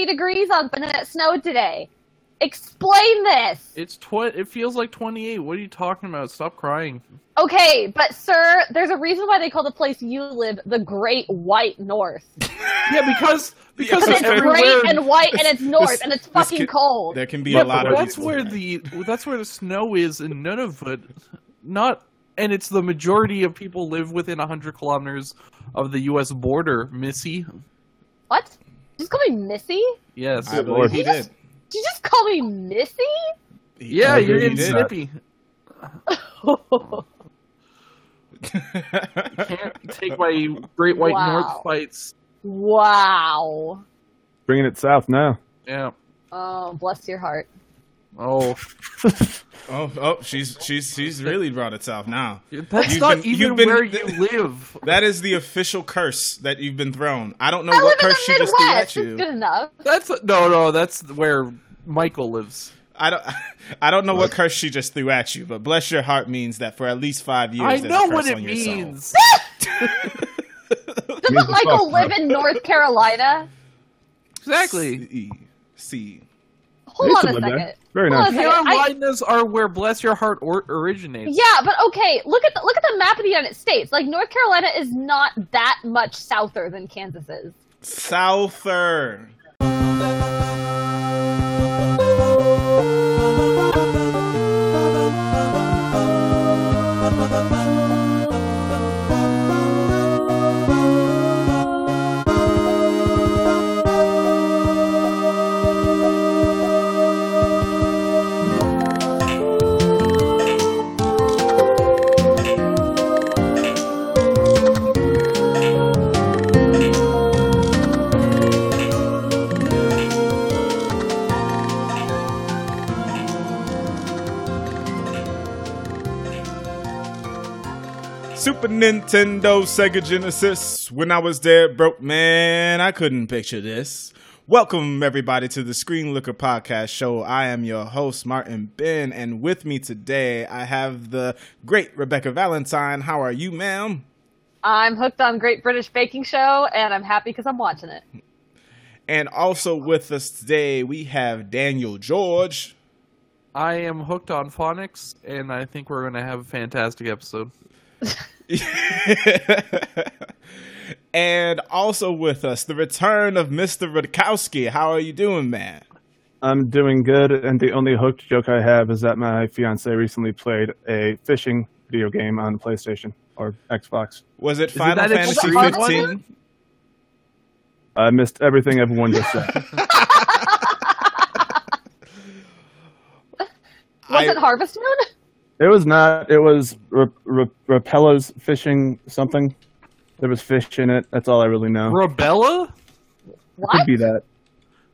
degrees up and then it snowed today. Explain this. It's tw- It feels like 28. What are you talking about? Stop crying. Okay, but sir, there's a reason why they call the place you live the Great White North. Yeah, because because Because it's everywhere. great and white and it's north this- and it's fucking could- cold. There can be Yeah, a lot of that's where right? the that's where the snow is in Nunavut. Not and it's the majority of people live within 100 kilometers of the U.S. border. Missy, What? Did you just call me Missy? yes, I believe he did. Did you just call me Missy? yeah, you're believe in he. Snippy. Can't take my Great White Wow. North fights. wow. Bringing it south now. Yeah. Oh, bless your heart. Oh, Oh, oh, she's she's she's really brought it south now. that's You've not been- even been- where you live. That is the official curse that you've been thrown. I don't know I what curse she just threw at It's you. good enough. That's no, no. That's where Michael lives. I don't I don't know what curse she just threw at you, but bless your heart means that for at least five years. I there's know a curse what it on your soul. means. Doesn't Michael fuck. live in North Carolina? exactly. See, see. Hold Used on to a live there. second. Very Hold nice. on a second. I- Carolinas are where Bless Your Heart or- originates. Yeah, but okay. Look at the look at the map of the United States. Like North Carolina is not that much souther than Kansas is. Souther. Nintendo, Sega Genesis. When I was dead broke, man, I couldn't picture this. Welcome, everybody, to the Screen Looker Podcast Show. I am your host, Martin Ben, and with me today, I have the great Rebecca Valentine. How are you, ma'am? I'm hooked on Great British Baking Show, and I'm happy because I'm watching it. And also with us today, we have Daniel George. I am hooked on phonics, and I think we're going to have a fantastic episode. and also with us, the return of Mr. Rudkowski. How are you doing, man? I'm doing good, and the only hooked joke I have is that my fiance recently played a fishing video game on PlayStation or Xbox. Was it it Final that Fantasy extreme 15? I missed everything everyone just said. Was I- it Harvest Moon? It was not. It was R- R- Rapella's fishing something. There was fish in it. That's all I really know. Rabella? What? Could be that.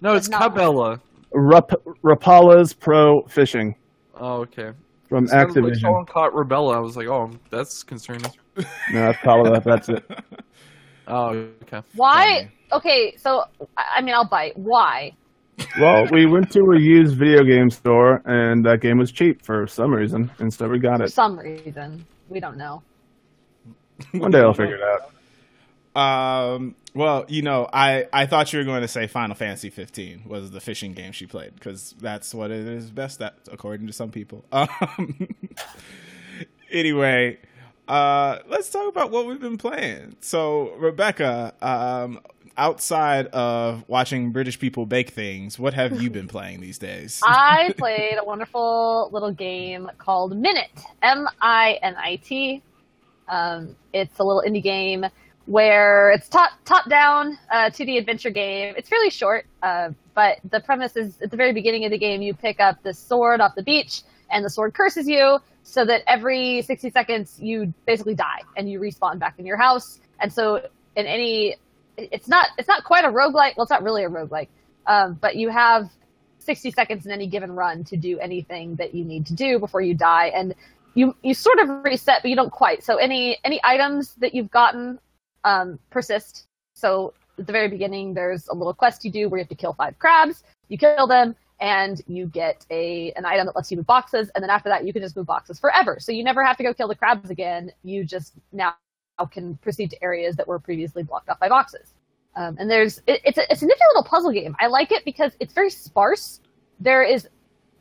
No, it's It's not. Cabela. Rap- Rapala's Pro Fishing Oh, okay. from Sounded like Activision. someone caught Rebella. I was like, oh, that's concerning. No, that's Pala. That's it. Oh, okay. Why? Okay, so I I mean, I'll bite. Why? Well, we went to a used video game store, and that game was cheap for some reason, and so we got For it. some reason, we don't know. One day I'll figure it out. Um, well, you know, I, I thought you were going to say Final Fantasy 15 was the fishing game she played because that's what it is best at, according to some people. Um, anyway, uh, let's talk about what we've been playing. So, Rebecca, um, outside of watching British people bake things, what have you been playing these days? I played a wonderful little game called Minit, M I N I T. Um, it's a little indie game where it's top top down uh, 2D adventure game. It's fairly short, uh, but the premise is at the very beginning of the game you pick up this sword off the beach, and the sword curses you, so that every 60 seconds you basically die and you respawn back in your house. And so in any, it's not it's not quite a roguelike. Well, it's not really a roguelike, um, but you have 60 seconds in any given run to do anything that you need to do before you die and you you sort of reset but you don't quite so any any items that you've gotten um, persist so at the very beginning there's a little quest you do where you have to kill five crabs you kill them and you get a an item that lets you move boxes and then after that you can just move boxes forever so you never have to go kill the crabs again you just now can proceed to areas that were previously blocked off by boxes Um, and there's it, it's a it's a nifty little puzzle game. I like it because it's very sparse. There is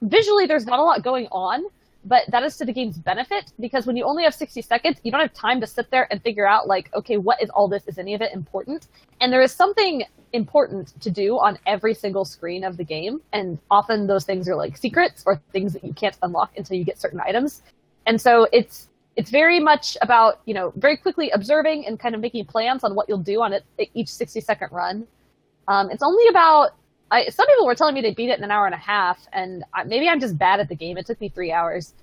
visually there's not a lot going on, but that is to the game's benefit because when you only have 60 seconds, you don't have time to sit there and figure out like, okay, what is all this? Is any of it important? And there is something important to do on every single screen of the game, and often those things are like secrets or things that you can't unlock until you get certain items. And so it's it's very much about you know very quickly observing and kind of making plans on what you'll do on it each 60 second run. Um, it's only about I, some people were telling me they beat it in an hour and a half, and I, maybe I'm just bad at the game. It took me three hours,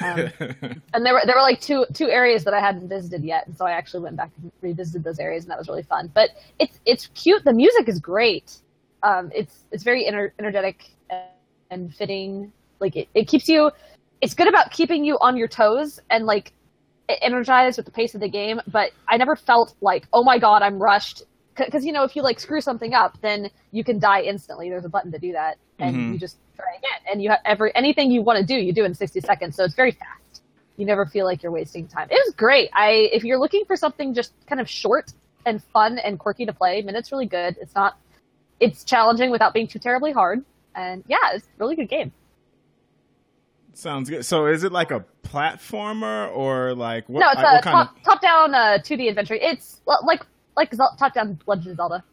um, and there were there were like two two areas that I hadn't visited yet, and so I actually went back and revisited those areas, and that was really fun. But it's it's cute. The music is great. Um, it's it's very ener- energetic and fitting. Like it, it keeps you. It's good about keeping you on your toes and like energized with the pace of the game. But I never felt like, oh my god, I'm rushed because you know if you like screw something up then you can die instantly there's a button to do that and Mhm. you just try again and you have every anything you want to do you do in 60 seconds so it's very fast you never feel like you're wasting time it was great i if you're looking for something just kind of short and fun and quirky to play Minit's really good it's not it's challenging without being too terribly hard and yeah it's a really good game Sounds good. So is it like a platformer or like what? no it's a what kind top, top down uh 2d adventure it's li- like like top down legend of zelda?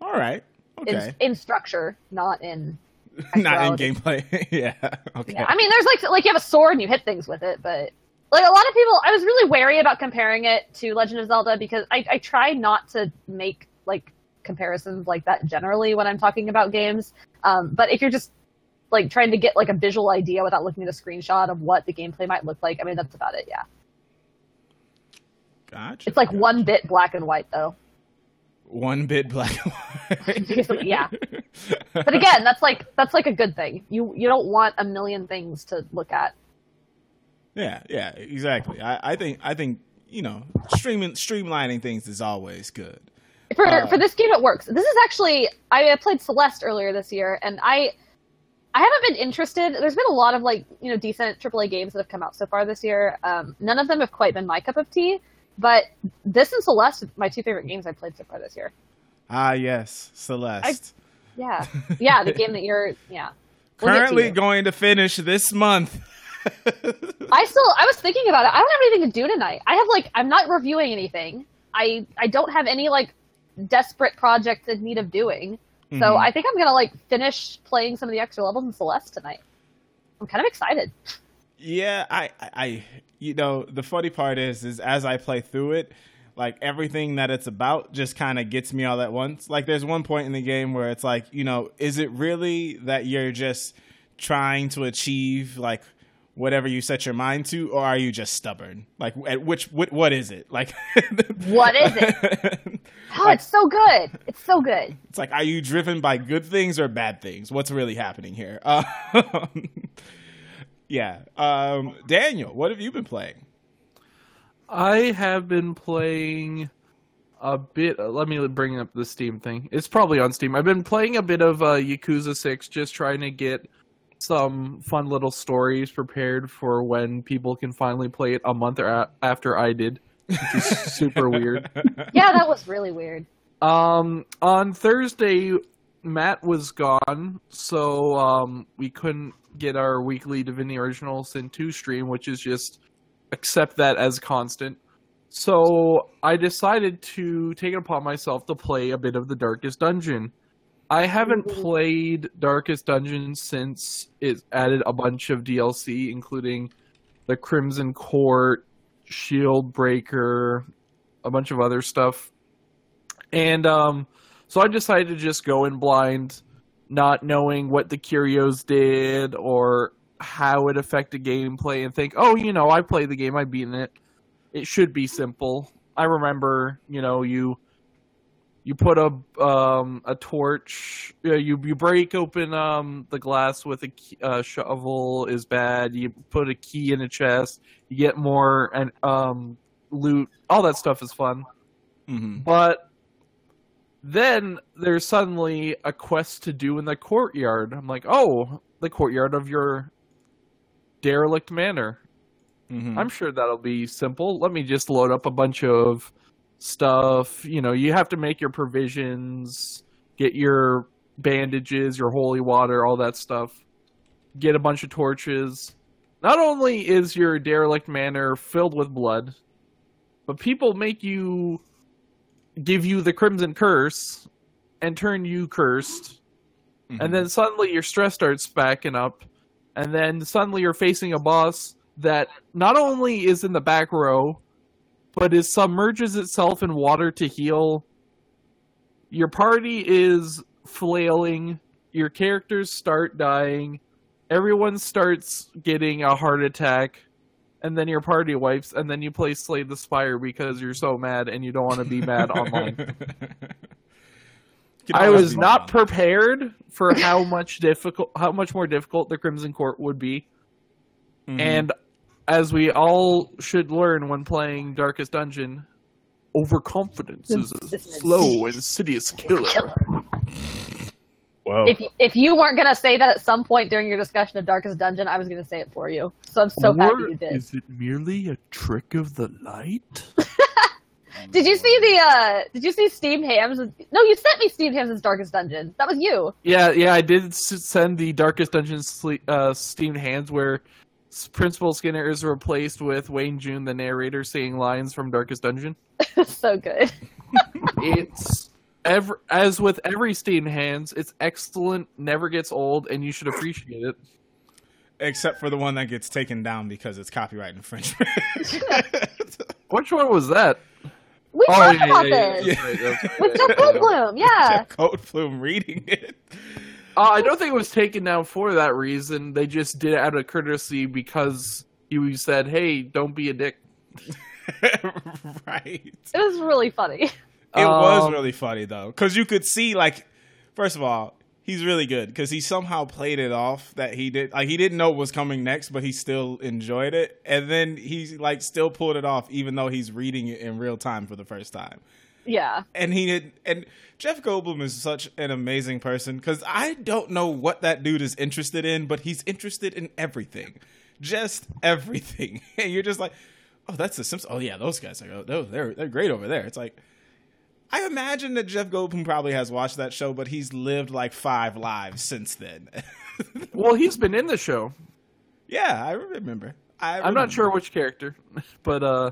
All right. in, Okay. in structure not in Not in gameplay. yeah. Okay. Yeah, I mean, there's like like you have a sword and you hit things with it, but like a lot of people, I was really wary about comparing it to Legend of Zelda because I, I try not to make like comparisons like that generally when I'm talking about games. Um, but if you're just like trying to get like a visual idea without looking at a screenshot of what the gameplay might look like, I mean that's about it. Yeah, Gotcha. it's like one bit black and white though. one bit black and white. Yeah. But again, that's like that's like a good thing. You you don't want a million things to look at. Yeah, yeah, exactly. I, I think I think you know streaming streamlining things is always good. For Uh, for this game, it works. This is actually I played Celeste earlier this year, and I I haven't been interested. There's been a lot of like you know decent AAA games that have come out so far this year. Um, none of them have quite been my cup of tea, but this and Celeste, are my two favorite games I played so far this year. Ah, yes, Celeste. Yeah, yeah, the game that you're yeah. We'll get to Currently you. going to finish this month. I still I was thinking about it. I don't have anything to do tonight. I have like I'm not reviewing anything. I I don't have any like desperate projects in need of doing. So Mhm. I think I'm gonna like finish playing some of the extra levels in Celeste tonight. I'm kind of excited. Yeah, I, I, I, you know, the funny part is, is as I play through it, like everything that it's about just kind of gets me all at once. Like, there's one point in the game where it's like, you know, is it really that you're just trying to achieve like whatever you set your mind to, or are you just stubborn? Like, at which, what, what is it? Like, What is it? Oh, it's so good. It's so good. It's like, are you driven by good things or bad things? What's really happening here? Um, yeah. Um, Daniel, what have you been playing? I have been playing a bit. uh, Let me bring up the Steam thing. It's probably on Steam. I've been playing a bit of uh, Yakuza Six, just trying to get some fun little stories prepared for when people can finally play it a month a- after I did, which is super weird. Yeah, that was really weird. Um, on Thursday, Matt was gone, so um, we couldn't get our weekly Divinity Original Sin 2 stream, which is just accept that as constant. So I decided to take it upon myself to play a bit of the Darkest Dungeon. I haven't played Darkest Dungeon since it added a bunch of DLC, including the Crimson Court, Shield Breaker, a bunch of other stuff. And um, so I decided to just go in blind, not knowing what the curios did or how it affected gameplay, and think, oh, you know, I played the game, I've beaten it. It should be simple. I remember, you know, you you put a um, a torch, uh, you you break open um, the glass with a key, uh, shovel is bad. You put a key in a chest, you get more and um, loot. All that stuff is fun. hmm But then there's suddenly a quest to do in the courtyard. I'm like, oh, the courtyard of your derelict manor. hmm I'm sure that'll be simple. Let me just load up a bunch of stuff. You know, you have to make your provisions, get your bandages, your holy water, all that stuff. Get a bunch of torches. Not only is your derelict manor filled with blood, but people make you give you the crimson curse and turn you cursed. Mm-hmm. And then suddenly your stress starts backing up, and then suddenly you're facing a boss that not only is in the back row, but is submerges itself in water to heal. Your party is flailing. Your characters start dying. Everyone starts getting a heart attack. And then your party wipes, and then you play Slay the Spire because you're so mad and you don't want to be mad online. I was not wrong. prepared for how much difficult, how much more difficult the Crimson Court would be. Mhm. And as we all should learn when playing Darkest Dungeon, overconfidence is a slow and insidious killer. Whoa. If if you weren't gonna say that at some point during your discussion of Darkest Dungeon, I was gonna say it for you. So I'm so happy you did. is it merely a trick of the light? Did you see the? uh Did you see Steam Hams? No, you sent me Steam Hams' Darkest Dungeon. That was you. Yeah, yeah, I did send the Darkest Dungeon sle- uh, Steamed Hams where Principal Skinner is replaced with Wayne June, the narrator, saying lines from Darkest Dungeon. so good. it's ever as with every Steamed Hams it's excellent never gets old and you should appreciate it except for the one that gets taken down because it's copyright infringement. which one was that We Oh, talked yeah, about yeah, this yeah, right, with right. Jeff Goldblum. Yeah. Goldblum reading it. Uh, i don't think it was taken down for that reason they just did it out of courtesy because you said hey don't be a dick right. It was really funny. It was Um, really funny though, because you could see like, first of all, he's really good because he somehow played it off that he did like he didn't know what was coming next, but he still enjoyed it, and then he like still pulled it off even though he's reading it in real time for the first time. Yeah. And he did, and Jeff Goldblum is such an amazing person because I don't know what that dude is interested in, but he's interested in everything, just everything. And you're just like, oh, that's the Simpsons. Oh yeah, those guys are they're they're great over there. It's like. I imagine that Jeff Goldblum probably has watched that show, but he's lived like five lives since then. well he's been in the show yeah, I remember. I i'm not sure which character but uh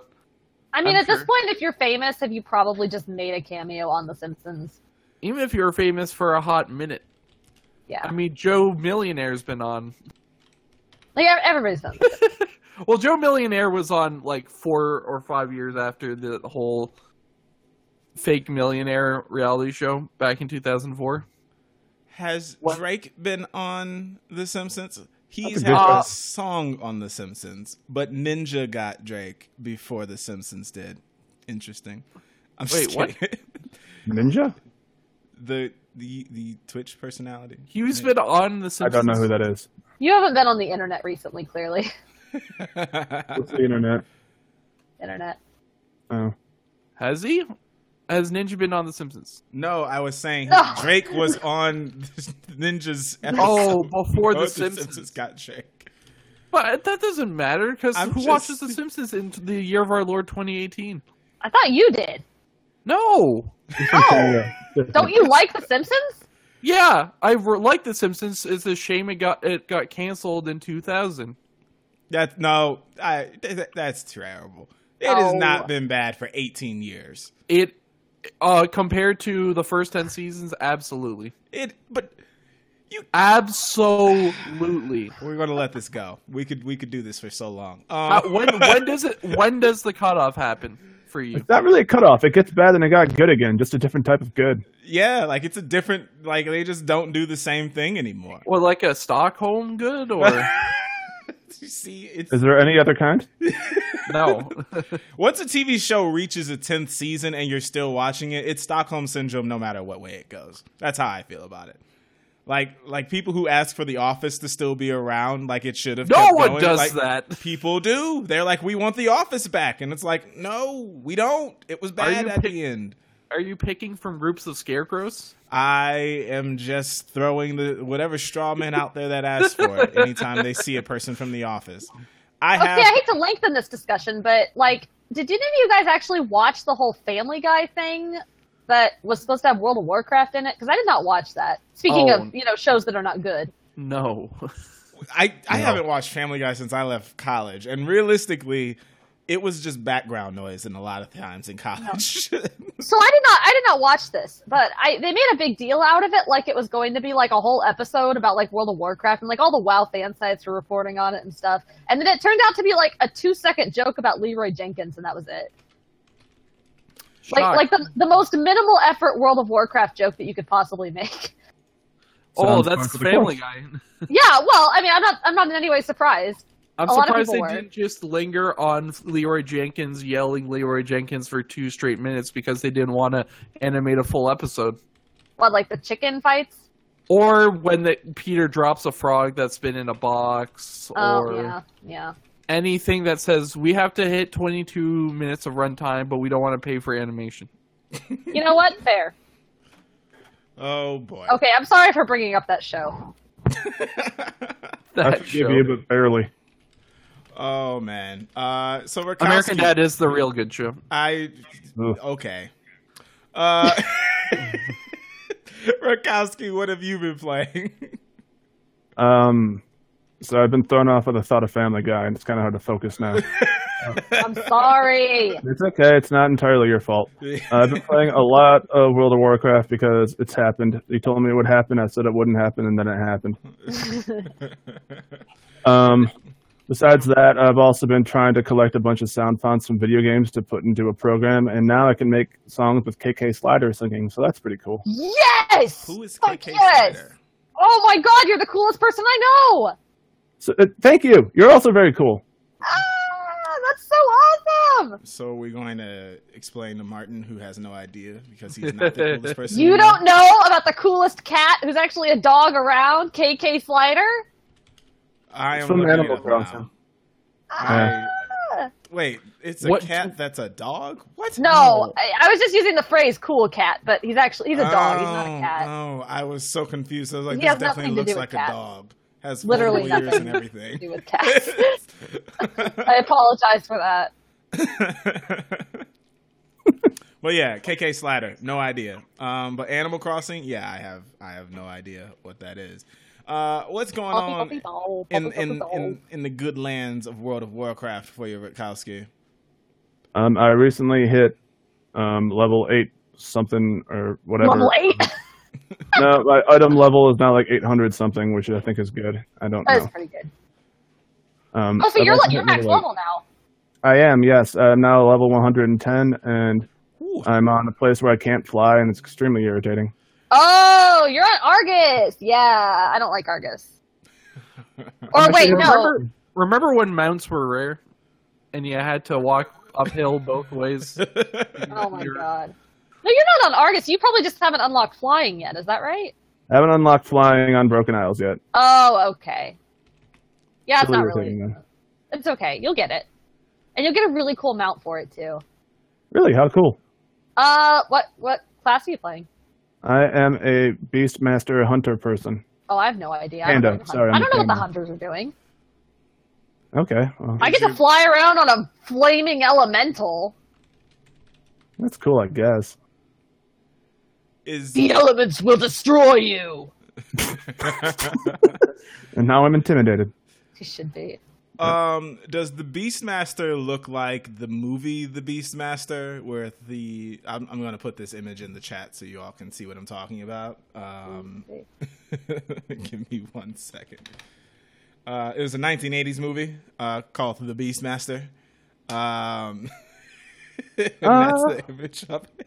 I mean, I'm at this point, if you're famous, have you probably just made a cameo on The Simpsons? even if you're famous for a hot minute Yeah. i mean joe millionaire's been on Like everybody's done. This. Well, Joe Millionaire was on like four or five years after the whole fake millionaire reality show back in 2004. Has What? Drake been on The Simpsons? He's a had good a song on The Simpsons, but Ninja got Drake before The Simpsons did. Interesting. I'm just Wait, what? Ninja? the the the Twitch personality. He's been on The Simpsons. I don't know who that is. You haven't been on the internet recently, clearly. What's the internet? Internet. Oh. Has he? Has Ninja been on The Simpsons? no, I was saying No. Drake was on Ninja's oh, episode. Oh, before The before Simpsons. got Drake. But that doesn't matter because who just- watches The Simpsons in the year of our Lord 2018? I thought you did. No. Oh, don't you like The Simpsons? Yeah, I re- like The Simpsons. It's a shame it got it got canceled in 2000. That no, I th- that's terrible. It has Oh. not been bad for 18 years. It uh compared to the first 10 seasons, absolutely. It, but you Absolutely. we're gonna let this go. We could we could do this for so long. Uh, Um, when when does it when does the cutoff happen for you? It's not really a cutoff. It gets bad and it got good again. Just a different type of good. yeah, like it's a different. Like they just don't do the same thing anymore. Or like a Stockholm good or you see, it's Is there any other kind? no? once a TV show reaches a tenth season and you're still watching it, it's Stockholm syndrome no matter what way it goes. That's how I feel about it. Like like people who ask for The Office to still be around, like it should have. no kept one going, does like, that. People do. They're like, we want The Office back, and it's like, no, we don't. It was bad at pick- the end. Are you picking from groups of scarecrows? I am just throwing the whatever straw man out there that asks for it anytime they see a person from The Office. I Okay, have I hate to lengthen this discussion, but like did any of you guys actually watch the whole Family Guy thing that was supposed to have World of Warcraft in it? Because I did not watch that. Speaking Oh. of you know shows that are not good. No. I I No. haven't watched Family Guy since I left college, and realistically, it was just background noise in a lot of times in college. So I did not I did not watch this, but I they made a big deal out of it, like it was going to be like a whole episode about like World of Warcraft and like all the WoW fan sites were reporting on it and stuff. And then it turned out to be like a two second joke about Leroy Jenkins, and that was it. Like like the the most minimal effort World of Warcraft joke that you could possibly make. oh, that's the Family course. Guy. yeah, well, I mean, I'm not I'm not in any way surprised. I'm A surprised they were. didn't just linger on Leroy Jenkins yelling Leroy Jenkins for two straight minutes because they didn't want to animate a full episode. What like the chicken fights? Or when the, Peter drops a frog that's been in a box, Oh or yeah, yeah. anything that says we have to hit 22 minutes of runtime, but we don't want to pay for animation. You know what? Fair. oh boy. Okay, I'm sorry for bringing up that show. I That forgive show. you, but barely. Oh man. Uh, so Rakowski, American Dad is the real good show. I Ugh. okay. Uh, Rakowski, what have you been playing? Um, so I've been thrown off with the thought of Family Guy, and it's kind of hard to focus now. I'm sorry. it's okay. It's not entirely your fault. Uh, I've been playing a lot of World of Warcraft because it's happened. You told me it would happen. I said it wouldn't happen, and then it happened. Um, besides that, I've also been trying to collect a bunch of sound fonts from video games to put into a program, and now I can make songs with KK Slider singing. So that's pretty cool. Yes. Who is Fuck KK yes! Slider? Oh my god, you're the coolest person I know. So uh, thank you. You're also very cool. Ah, that's so awesome. So we're going to explain to Martin, who has no idea because he's not the coolest person. You know. don't know about the coolest cat who's actually a dog around, KK Slider? I am From Animal Crossing. now. Ah. Wait, it's a What- cat that's a dog? What? No, I, I was just using the phrase "cool cat," but he's actually he's a dog. he's not a Oh, cat. Oh, I was so confused. I was like, He this definitely looks like a dog. Has Literally multiple ears nothing and to everything. do with cats. I apologize for that. well, yeah, KK Slider, no idea. Um, but Animal Crossing, yeah, I have, I have no idea what that is. Uh, what's going on puppy, in in, in in the good lands of World of Warcraft for you, Rutkowski? Um, I recently hit um, level eight something or whatever. Level eight. no, my item level is now like 800 something, which I think is good. I don't That is know. That's pretty good. Um, Oh, so I've you're like you're max middle level now. I am, yes. I'm now level 110, and Ooh. I'm on a place where I can't fly, and it's extremely irritating. Oh, you're on Argus. Yeah, I don't like Argus. Or wait, actually- no. Remember, remember when mounts were rare, and you had to walk uphill both ways? Oh my god. No, you're not on Argus. You probably just haven't unlocked flying yet. Is that right? I haven't unlocked flying on Broken Isles yet. Oh, okay. Yeah, it's Really not really. irritating. It's okay. You'll get it, and you'll get a really cool mount for it too. Really? How cool. Uh, what what class are you playing? I am a Beastmaster Hunter person. Oh, I have no idea. I Panda. don't know, what the Sorry, I I'm don't know what the panda. hunters are doing. Okay, well, I get your- to fly around on a flaming elemental. that's cool, I guess. Is The elements will destroy you. And now I'm intimidated. You should be. Um does the Beastmaster look like the movie The Beastmaster where the I'm, I'm going to put this image in the chat so you all can see what I'm talking about. Um give me one second. Uh, it was a 1980s movie uh, called The Beastmaster. Um, and that's the image of it.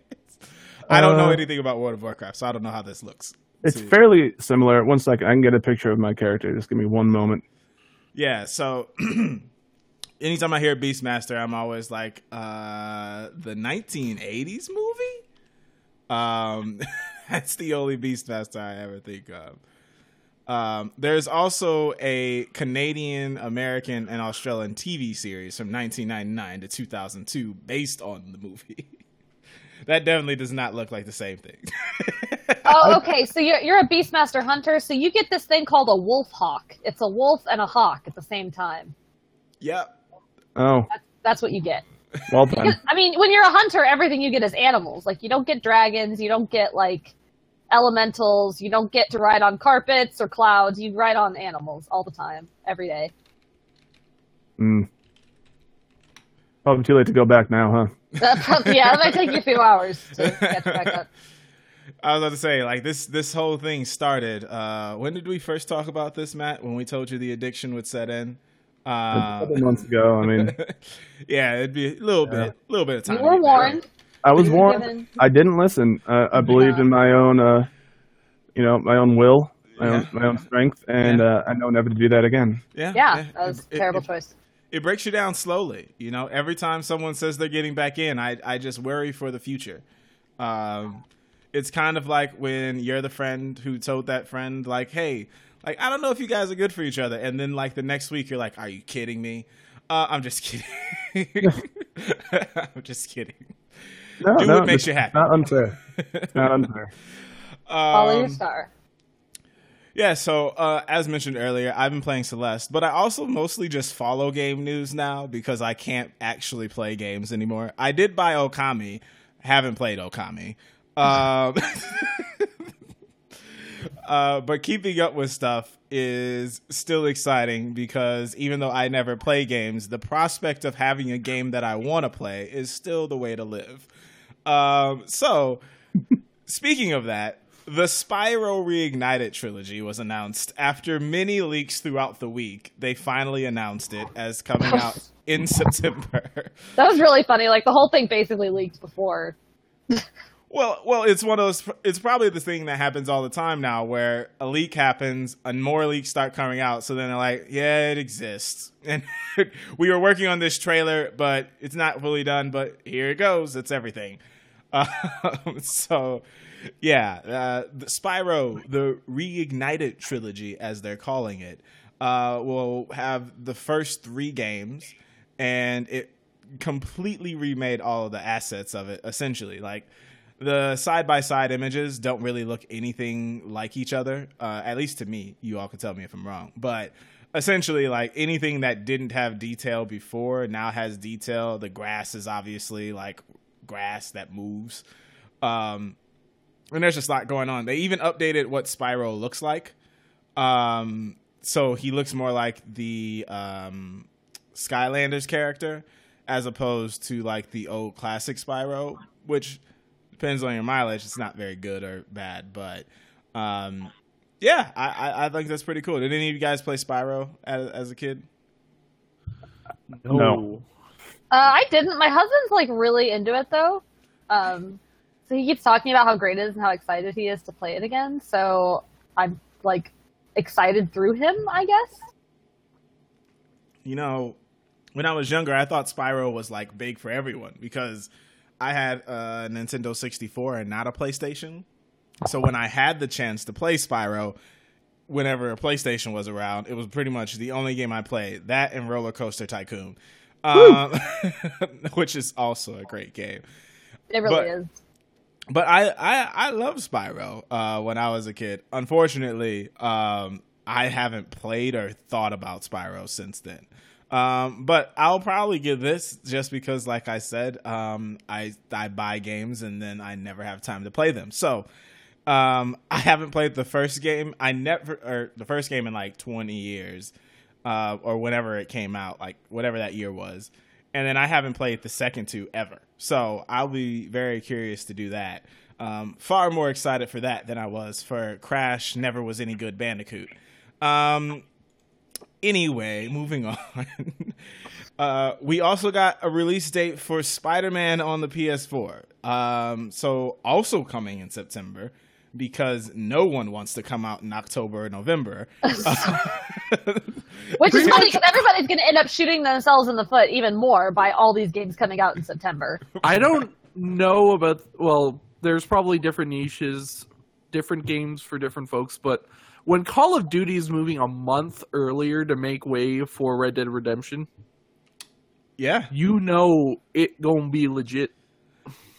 I don't know Uh, anything about World of Warcraft, so I don't know how this looks. It's See. fairly similar. One second, I can get a picture of my character. Just give me one moment. Yeah, so anytime I hear Beastmaster, I'm always like, uh, the 1980s movie? Um, that's the only Beastmaster I ever think of. Um, there's also a Canadian, American, and Australian TV series from 1999 to 2002 based on the movie. that definitely does not look like the same thing. Oh, okay. So you're you're a Beastmaster hunter. So you get this thing called a wolf hawk. It's a wolf and a hawk at the same time. yep. Oh, That's that's what you get. Well done. I mean, when you're a hunter, everything you get is animals. Like you don't get dragons, you don't get like elementals, you don't get to ride on carpets or clouds. You ride on animals all the time, every day. Mm. Probably too late to go back now, huh? That prob- yeah, that might take you a few hours to catch back up. I was about to say, like this this whole thing started. Uh, when did we first talk about this, Matt? When we told you the addiction would set in. a Uh, couple months ago. I mean, yeah, it'd be a little bit, a little bit of time. You were warned. I was warned. given- I didn't listen. Uh, I believed Yeah. in my own, uh, you know, my own will, my Yeah. own, my own strength, and Yeah. uh, I know never to do that again. Yeah, Yeah, that was It- a terrible it, choice. It breaks you down slowly. You know, every time someone says they're getting back in, I I just worry for the future. Um, it's kind of like when you're the friend who told that friend, like, "Hey, like I don't know if you guys are good for each other," and then like the next week you're like, "Are you kidding me?" Uh, I'm just kidding. I'm just kidding. No, Do no, what makes you happy. Not unfair. Not unfair. Follow your Um, star. Yeah, so uh, as mentioned earlier, I've been playing Celeste, but I also mostly just follow game news now because I can't actually play games anymore. I did buy Okami, haven't played Okami. Um, uh, but keeping up with stuff is still exciting because even though I never play games, the prospect of having a game that I want to play is still the way to live. Um, so, speaking of that, the Spyro Reignited trilogy was announced after many leaks throughout the week. They finally announced it as coming out in September. That was really funny. Like the whole thing basically leaked before. Well, well, it's one of those. It's probably the thing that happens all the time now, where a leak happens and more leaks start coming out. So then they're like, "Yeah, it exists," and we were working on this trailer, but it's not fully done. But here it goes. It's everything. Um, so, yeah, uh, the Spyro, the reignited trilogy, as they're calling it, uh, will have the first three games, and it completely remade all of the assets of it. Essentially, like the side by side images don't really look anything like each other. Uh, at least to me, you all can tell me if I'm wrong, but essentially like anything that didn't have detail before now has detail. The grass is obviously like grass that moves. Um and there's just a lot going on. They even updated what spyro looks like. Um so he looks more like the um skylanders character as opposed to like the old classic spyro which depends on your mileage it's not very good or bad but um yeah, I, I, I think that's pretty cool. Did any of you guys play Spyro as, as a kid? No. Uh, I didn't. My husband's like really into it though. Um, so he keeps talking about how great it is and how excited he is to play it again. So I'm like excited through him, I guess. You know, when I was younger, I thought Spyro was like big for everyone because I had a Nintendo 64 and not a PlayStation. So when I had the chance to play Spyro, whenever a PlayStation was around, it was pretty much the only game I played. That and Roller Coaster Tycoon, um, which is also a great game. It really But- is. But I I I love Spyro uh, when I was a kid. Unfortunately, um, I haven't played or thought about Spyro since then. Um, but I'll probably give this just because, like I said, um, I I buy games and then I never have time to play them. So um, I haven't played the first game. I never or the first game in like twenty years, uh, or whenever it came out, like whatever that year was. And then I haven't played the second two ever. So I'll be very curious to do that. Um, far more excited for that than I was for Crash. Never was any good Bandicoot. Um, anyway, moving on. uh, we also got a release date for Spider Man on the PS4. Um, so also coming in September because no one wants to come out in October or November. Which is funny because everybody's going to end up shooting themselves in the foot even more by all these games coming out in September. I don't know about. Well, there's probably different niches, different games for different folks, but when Call of Duty is moving a month earlier to make way for Red Dead Redemption, yeah, you know it gonna be legit.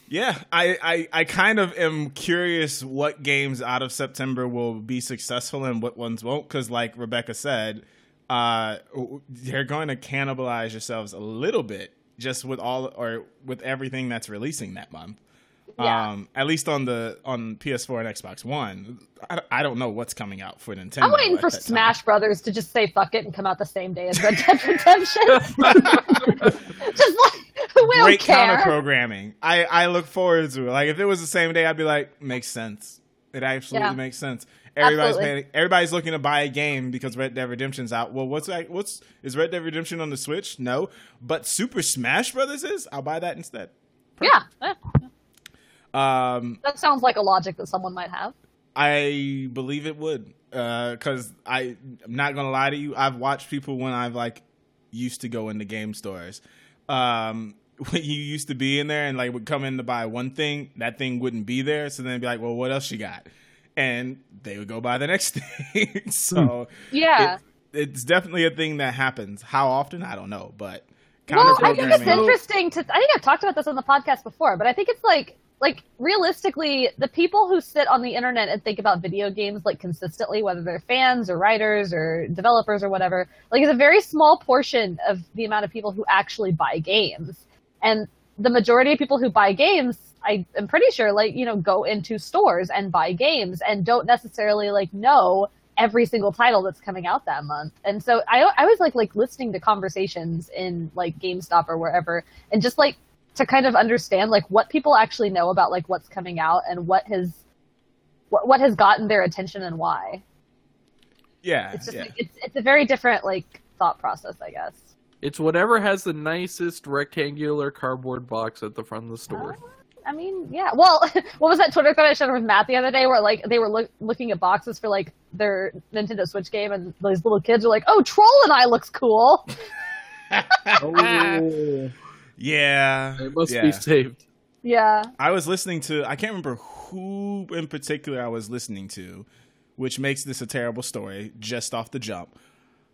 Yeah, I, I, I kind of am curious what games out of September will be successful and what ones won't. Because, like Rebecca said, uh, they're going to cannibalize yourselves a little bit just with all or with everything that's releasing that month. Yeah. Um, at least on the on PS4 and Xbox One, I, I don't know what's coming out for Nintendo. I'm waiting for that time. Smash Brothers to just say fuck it and come out the same day as Red Dead Redemption. just like we don't Great counter programming. I I look forward to it. Like if it was the same day, I'd be like, makes sense. It absolutely Yeah. makes sense. Everybody's paying, everybody's looking to buy a game because Red Dead Redemption's out. Well, what's that? What's is Red Dead Redemption on the Switch? No, but Super Smash Brothers is. I'll buy that instead. Yeah, eh, Um, that sounds like a logic that someone might have. I believe it would, because I I'm not gonna lie to you. I've watched people when I've like used to go into game stores. Um, when you used to be in there and like would come in to buy one thing, that thing wouldn't be there. So then they'd be like, "Well, what else you got?" And they would go buy the next thing. so Yeah. it, it's definitely a thing that happens. How often, I don't know, but well, I think it's interesting to. I think I've talked about this on the podcast before, but I think it's like, like realistically, the people who sit on the internet and think about video games like consistently, whether they're fans or writers or developers or whatever, like it's a very small portion of the amount of people who actually buy games, and the majority of people who buy games. I am pretty sure, like, you know, go into stores and buy games and don't necessarily, like, know every single title that's coming out that month. And so I, I was like like listening to conversations in like GameStop or wherever, and just like to kind of understand like what people actually know about like what's coming out and what has what, what has gotten their attention and why. yeah, It's just yeah. like, it's it's a very different like thought process, I guess. It's whatever has the nicest rectangular cardboard box at the front of the store. Uh, I mean, yeah. Well, what was that Twitter thread I shared with Matt the other day, where like they were look, looking at boxes for like their Nintendo Switch game, and those little kids are like, "Oh, Troll and I looks cool." Oh, yeah, it must yeah. be saved. Yeah. I was listening to I can't remember who in particular I was listening to, which makes this a terrible story just off the jump.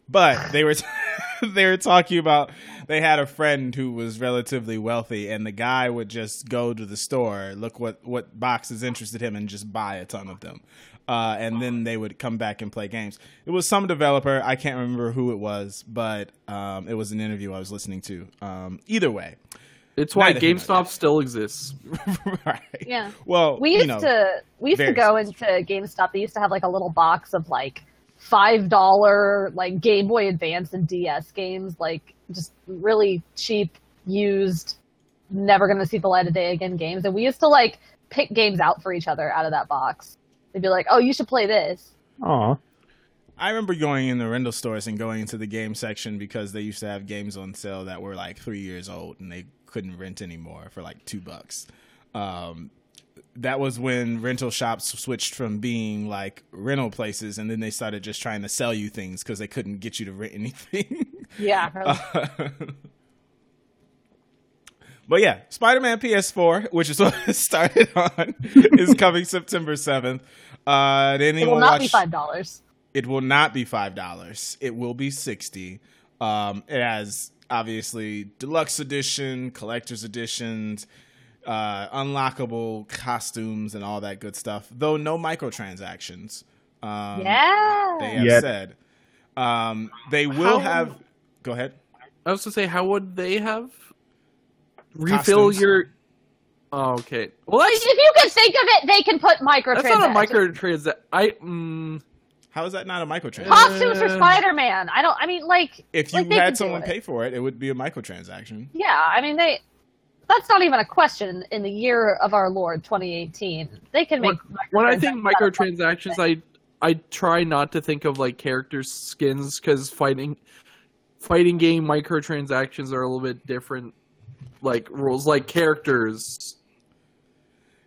But they were they were talking about they had a friend who was relatively wealthy and the guy would just go to the store, look what what boxes interested him and just buy a ton of them. Uh, and then they would come back and play games. It was some developer, I can't remember who it was, but um, it was an interview I was listening to. Um, either way, It's why Neither here nor GameStop still exists. right? Yeah. Well, We used you know, to we used to very go into GameStop. They used to have like a little box of like five dollar like Game Boy Advance and DS games, like just really cheap, used, never gonna see the light of day again games. And we used to like pick games out for each other out of that box. They'd be like, "Oh, you should play this." Aw. I remember going in the rental stores and going into the game section because they used to have games on sale that were like three years old and they couldn't rent anymore for like two bucks. Um, that was when rental shops switched from being like rental places and then they started just trying to sell you things because they couldn't get you to rent anything. Yeah. really. But yeah, Spider Man PS4, which is what it started on, is coming September 7th. Uh, did it will not watch? be five dollars. It will not be five dollars. It will be sixty. Um, it has obviously deluxe edition, collector's editions, uh, unlockable costumes, and all that good stuff. Though no microtransactions. Um, Yeah. they have Yet. said um, they will How- have. Go ahead. I was to say, how would they have refill Costumes. your? Oh, okay. Well, If you can think of it, they can put microtransactions. that's not a microtransaction. I mm, How is that not a microtransaction? costumes for Uh, Spider-Man. I don't. I mean, like if you like, they could had someone it. pay for it, it would be a microtransaction. Yeah, I mean they. That's not even a question in the year of our Lord 2018. They can make. when I think microtransactions microtransactions, I I try not to think of like character skins because fighting fighting game microtransactions are a little bit different. Like rules, like characters.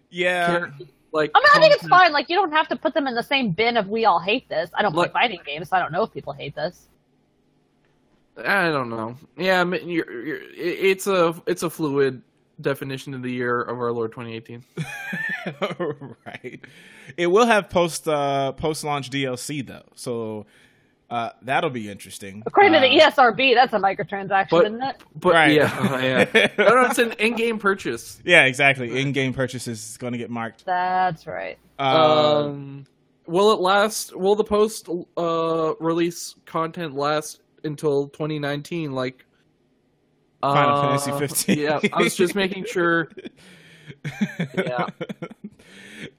Yeah. Char- like I mean, I think it's fine. Like you don't have to put them in the same bin of we all hate this. I don't play Look- fighting games, so I don't know if people hate this. I don't know. Yeah, I mean, you're, you're, it's a it's a fluid definition of the year of our Lord 2018. right. It will have post uh post launch DLC though, so uh that'll be interesting. According to the Uh, ESRB, that's a microtransaction, but- isn't it? But Right. yeah, yeah. no, no, it's an in-game purchase. Yeah, exactly. In game purchases is going to get marked. That's right. Uh, Um, will it last? Will the post uh, release content last until 2019, like Final Uh, Fantasy 15. Yeah, I was just making sure. Yeah.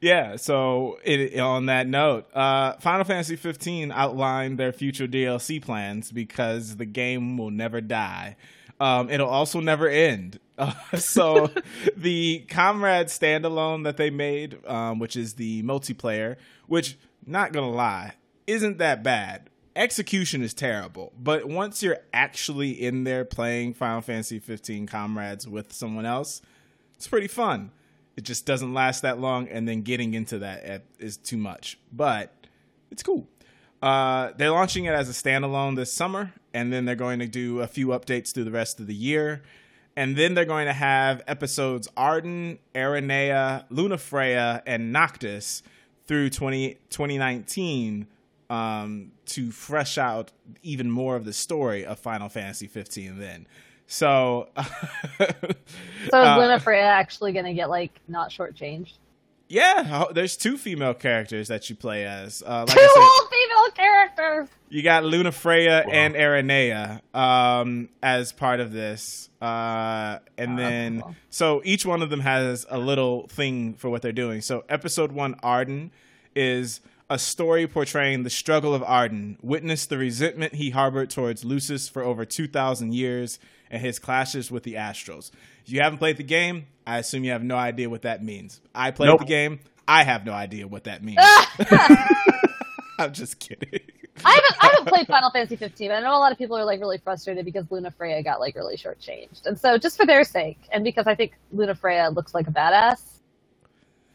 Yeah. So it, on that note, uh, Final Fantasy 15 outlined their future DLC plans because the game will never die. Um, it'll also never end. Uh, so the Comrade standalone that they made, um, which is the multiplayer, which not gonna lie, isn't that bad. Execution is terrible, but once you're actually in there playing Final Fantasy 15 Comrades with someone else, it's pretty fun. It just doesn't last that long, and then getting into that is too much. But it's cool. Uh, they're launching it as a standalone this summer, and then they're going to do a few updates through the rest of the year. And then they're going to have episodes Ardyn, Aranea, Lunafreya, and Noctis through 20, 2019 um, to fresh out even more of the story of Final Fantasy 15 then. So, so is uh, Lunafreya actually going to get like not shortchanged? Yeah, there's two female characters that you play as. Uh, like two said, whole female characters. you got Lunafreya and Aranea um, as part of this, uh, and Oh, then cool. so each one of them has a little thing for what they're doing. So episode one, Ardyn, is a story portraying the struggle of Ardyn. Witness the resentment he harbored towards Lucis for over two thousand years and his clashes with the Astrals. If you haven't played the game, I assume you have no idea what that means. I played Nope. the game. I have no idea what that means. Ah! I'm just kidding. I haven't I haven't played Final Fantasy 15. I know a lot of people are like really frustrated because Lunafreya got like really shortchanged, and so just for their sake, and because I think Lunafreya looks like a badass,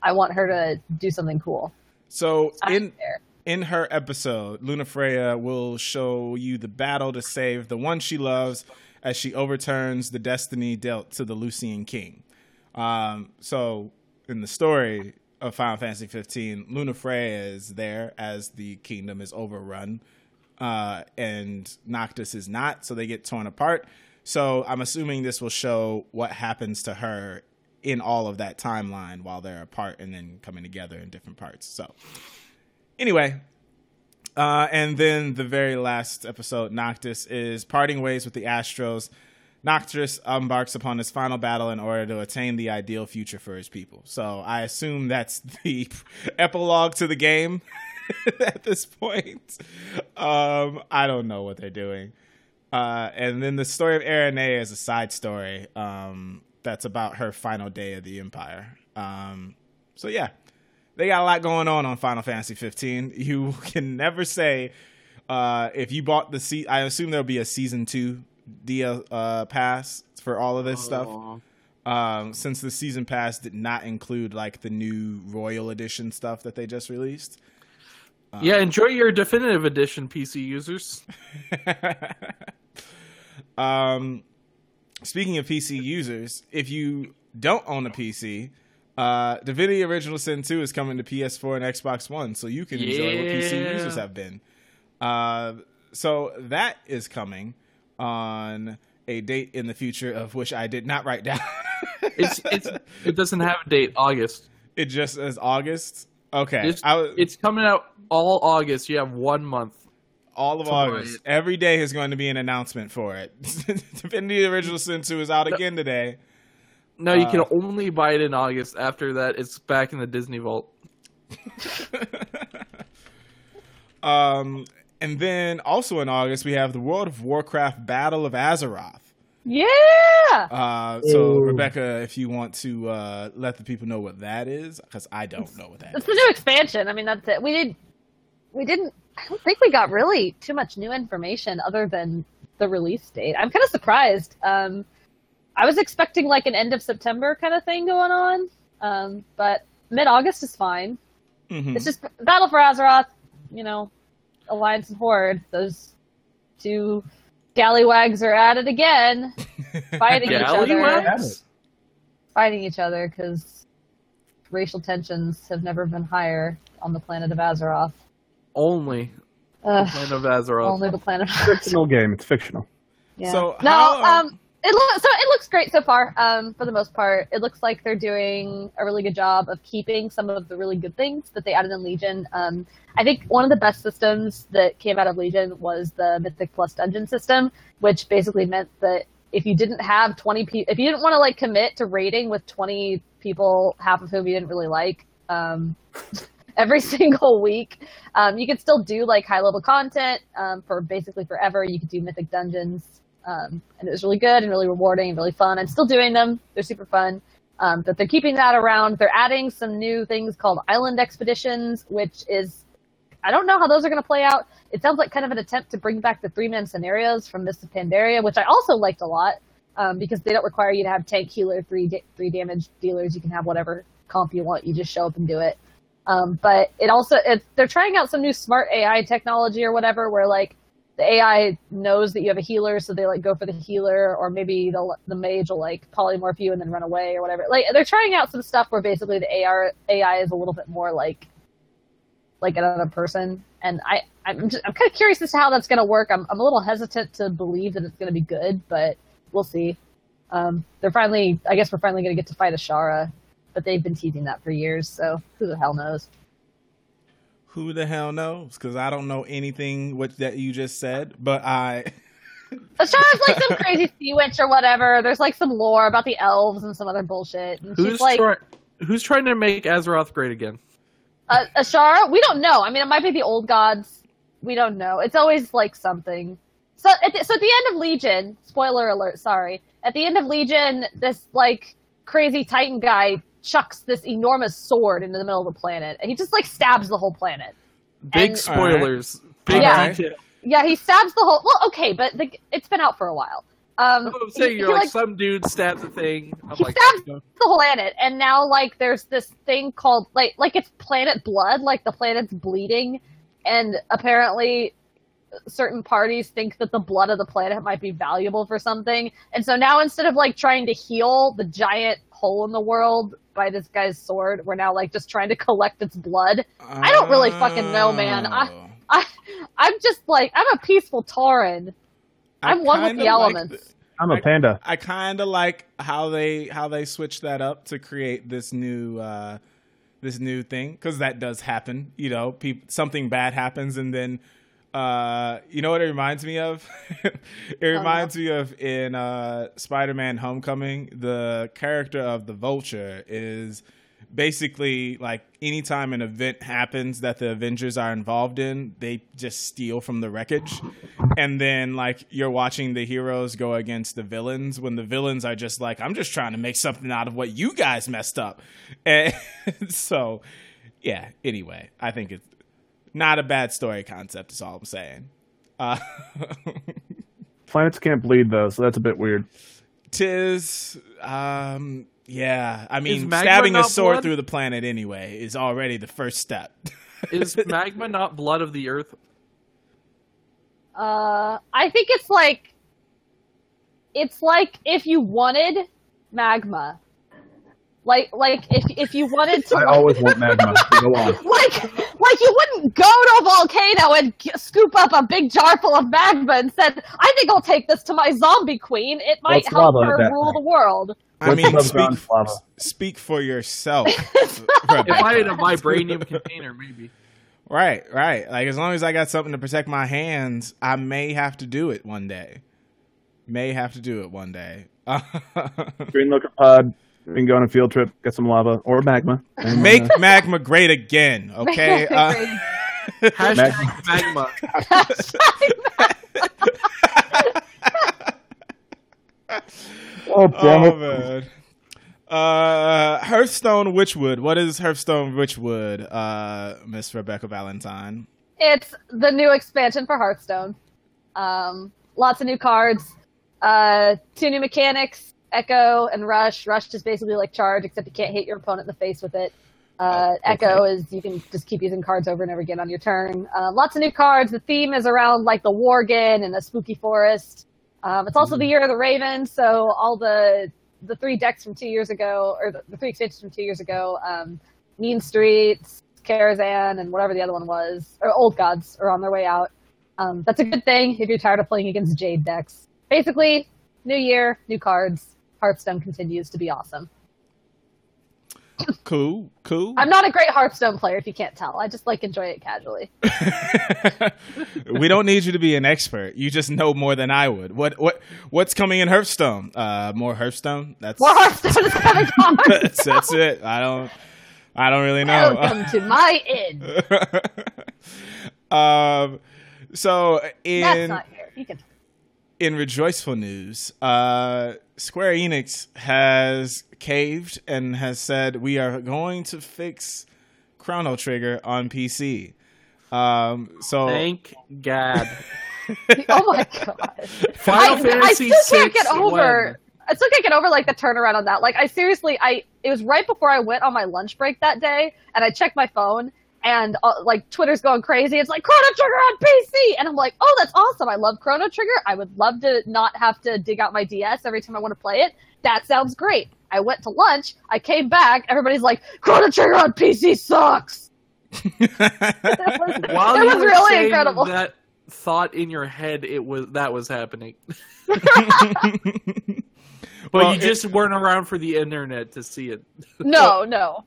I want her to do something cool. So in there. in her episode, Lunafreya will show you the battle to save the one she loves as she overturns the destiny dealt to the Lucian King. Um, so in the story of Final Fantasy 15, Lunafreya is there as the kingdom is overrun, uh, and Noctis is not, so they get torn apart. So I'm assuming this will show what happens to her in all of that timeline while they're apart and then coming together in different parts. So anyway, uh, and then the very last episode, Noctis is parting ways with the Astrals. Noctis embarks upon his final battle in order to attain the ideal future for his people. So I assume that's the epilogue to the game at this point. Um, I don't know what they're doing. Uh, and then the story of Aranea is a side story um, that's about her final day of the Empire. Um, so yeah, they got a lot going on on Final Fantasy 15. You can never say uh, if you bought the se- I assume there'll be a season two DL uh, pass for all of this stuff. Um, since the season pass did not include like the new Royal Edition stuff that they just released. Yeah, enjoy your definitive edition, PC users. um, speaking of PC users, if you don't own a PC, uh, Divinity Original Sin 2 is coming to PS4 and Xbox One, so you can enjoy what PC users have been. Uh, so that is coming on a date in the future of which I did not write down. It's it's it doesn't have a date. August. it just says August. Okay, It's, was, it's coming out all August. You have one month. All of to August. it. Every day is going to be an announcement for it. Divinity Original Sin 2 is out again today. No, you can Uh, only buy it in August. After that, it's back in the Disney Vault. Um, and then also in August we have the World of Warcraft Battle of Azeroth. Yeah. Uh, so Ooh. Rebecca, if you want to uh, let the people know what that is, because I don't know what that It's is. the new expansion. I mean, that's it. We did. We didn't. I don't think we got really too much new information other than the release date. I'm kind of surprised. Um, I was expecting like an end of September kind of thing going on, um, but mid August is fine. Mhm. It's just Battle for Azeroth. You know, Alliance and Horde. Those two scallywags are at it again, fighting each other. Scallywags? Fighting each other because racial tensions have never been higher on the planet of Azeroth. Only Ugh, Land of Azeroth. only the planet of Azeroth. Fictional game. It's fictional. Yeah. So no, how- um, it looks so it looks great so far. Um, for the most part, it looks like they're doing a really good job of keeping some of the really good things that they added in Legion. Um, I think one of the best systems that came out of Legion was the Mythic Plus Dungeon system, which basically meant that if you didn't have 20 people, if you didn't want to like commit to raiding with 20 people, half of whom you didn't really like, um, every single week, um, you could still do like high level content um, for basically forever. You could do mythic dungeons, um, and it was really good and really rewarding and really fun. I'm still doing them; they're super fun. Um, but they're keeping that around. They're adding some new things called island expeditions, which is I don't know how those are going to play out. It sounds like kind of an attempt to bring back the three man scenarios from Mists of Pandaria, which I also liked a lot um, because they don't require you to have tank, healer, three da- three damage dealers. You can have whatever comp you want. You just show up and do it. Um, but it also it, they're trying out some new smart AI technology or whatever, where like the AI knows that you have a healer, so they like go for the healer, or maybe the the mage will like polymorph you and then run away or whatever. Like they're trying out some stuff where basically the AI AI is a little bit more like like another person, and I I'm just, I'm kind of curious as to how that's going to work. I'm I'm a little hesitant to believe that it's going to be good, but we'll see. Um, they're finally, I guess we're finally going to get to fight Azshara, but they've been teasing that for years, so who the hell knows? Who the hell knows? Because I don't know anything what that you just said, but I. Azshara's like some crazy sea witch or whatever. There's like some lore about the elves and some other bullshit. And Who's she's like, try- Who's trying to make Azeroth great again? uh, Azshara? We don't know. I mean, it might be the old gods. We don't know. It's always like something. So at the, so at the end of Legion, spoiler alert, sorry. At the end of Legion, this like crazy Titan guy chucks this enormous sword into the middle of the planet, and he just like stabs the whole planet. Big And- spoilers. Big Yeah. detail. Yeah, he stabs the whole. Well, okay, but the, it's been out for a while. Um, I'm saying he- you're he, like, like, some dude stabs a thing. I'm He like, stabs- no. the whole planet, and now like there's this thing called like like it's planet blood, like the planet's bleeding, and apparently certain parties think that the blood of the planet might be valuable for something, and so now instead of like trying to heal the giant hole in the world by this guy's sword, we're now like just trying to collect its blood. I don't really fucking know, man. I- Oh. I I'm just like I'm a peaceful Tauren. I I'm one with kinda the like elements. the- I'm a panda. I kind of like how they how they switch that up to create this new uh, this new thing because that does happen. You know, peop- something bad happens and then uh, you know what it reminds me of? it reminds me of in uh, Spider-Man: Homecoming, the character of the Vulture is basically like anytime an event happens that the Avengers are involved in, they just steal from the wreckage. And then like you're watching the heroes go against the villains when the villains are just like, I'm just trying to make something out of what you guys messed up. And so yeah, anyway, I think it's not a bad story concept is all I'm saying. Uh, Planets can't bleed though, so that's a bit weird. tis um yeah, I mean stabbing a sword blood? through the planet anyway is already the first step. Is magma not blood of the earth? Uh, I think it's like, it's like if you wanted magma, like like if if you wanted to, I like, always want magma. Go on. like like you wouldn't go to a volcano and g- scoop up a big jar full of magma and said, "I think I'll take this to my zombie queen. It might it's help her rule point. the world." I What's mean, speak, ground speak for yourself. If I had a vibranium container, maybe. Right, right. Like as long as I got something to protect my hands, I may have to do it one day. May have to do it one day. Green Looker Pod. We can go on a field trip, get some lava or magma. and, Make uh, magma great again, okay? Uh, Hashtag magma. oh damn oh it! man. Uh, Hearthstone Witchwood. What is Hearthstone Witchwood, uh, Miss Rebecca Valentine? It's the new expansion for Hearthstone. Um, lots of new cards, uh, two new mechanics, Echo and Rush. Rush is basically like Charge, except you can't hit your opponent in the face with it. Uh, Oh, Echo is you can just keep using cards over and over again on your turn. Um, lots of new cards. The theme is around like the Worgen and the Spooky Forest. Um, it's also the year of the Raven, so all the the three decks from two years ago, or the, the three expansions from two years ago, um, Mean Streets, Karazhan, and whatever the other one was, or Old Gods, are on their way out. Um, that's a good thing if you're tired of playing against Jade decks. Basically, new year, new cards. Hearthstone continues to be awesome. Cool, cool. I'm not a great Hearthstone player, if you can't tell. I just like enjoy it casually. we don't need you to be an expert. You just know more than I would. What what what's coming in Hearthstone? Uh, more Hearthstone. That's More Hearthstone is coming that's, that's it. I don't I don't really know. Welcome to my inn. um, so That's in not here. You can. in rejoiceful news, uh, Square Enix has caved and has said we are going to fix Chrono Trigger on PC. Um, so Thank God. Oh my god. Final I, Fantasy I still can't VI get over. when? I still can't get over like the turnaround on that. Like I seriously, I it was right before I went on my lunch break that day, and I checked my phone, and uh, like Twitter's going crazy. It's like Chrono Trigger on PC, and I'm like, oh, that's awesome. I love Chrono Trigger. I would love to not have to dig out my DS every time I want to play it. That sounds great. I went to lunch. I came back. Everybody's like, Chrono Trigger on PC sucks. It was, While it you was were really incredible. that thought in your head, it was that was happening. But Well, you it- just weren't around for the internet to see it. no, no.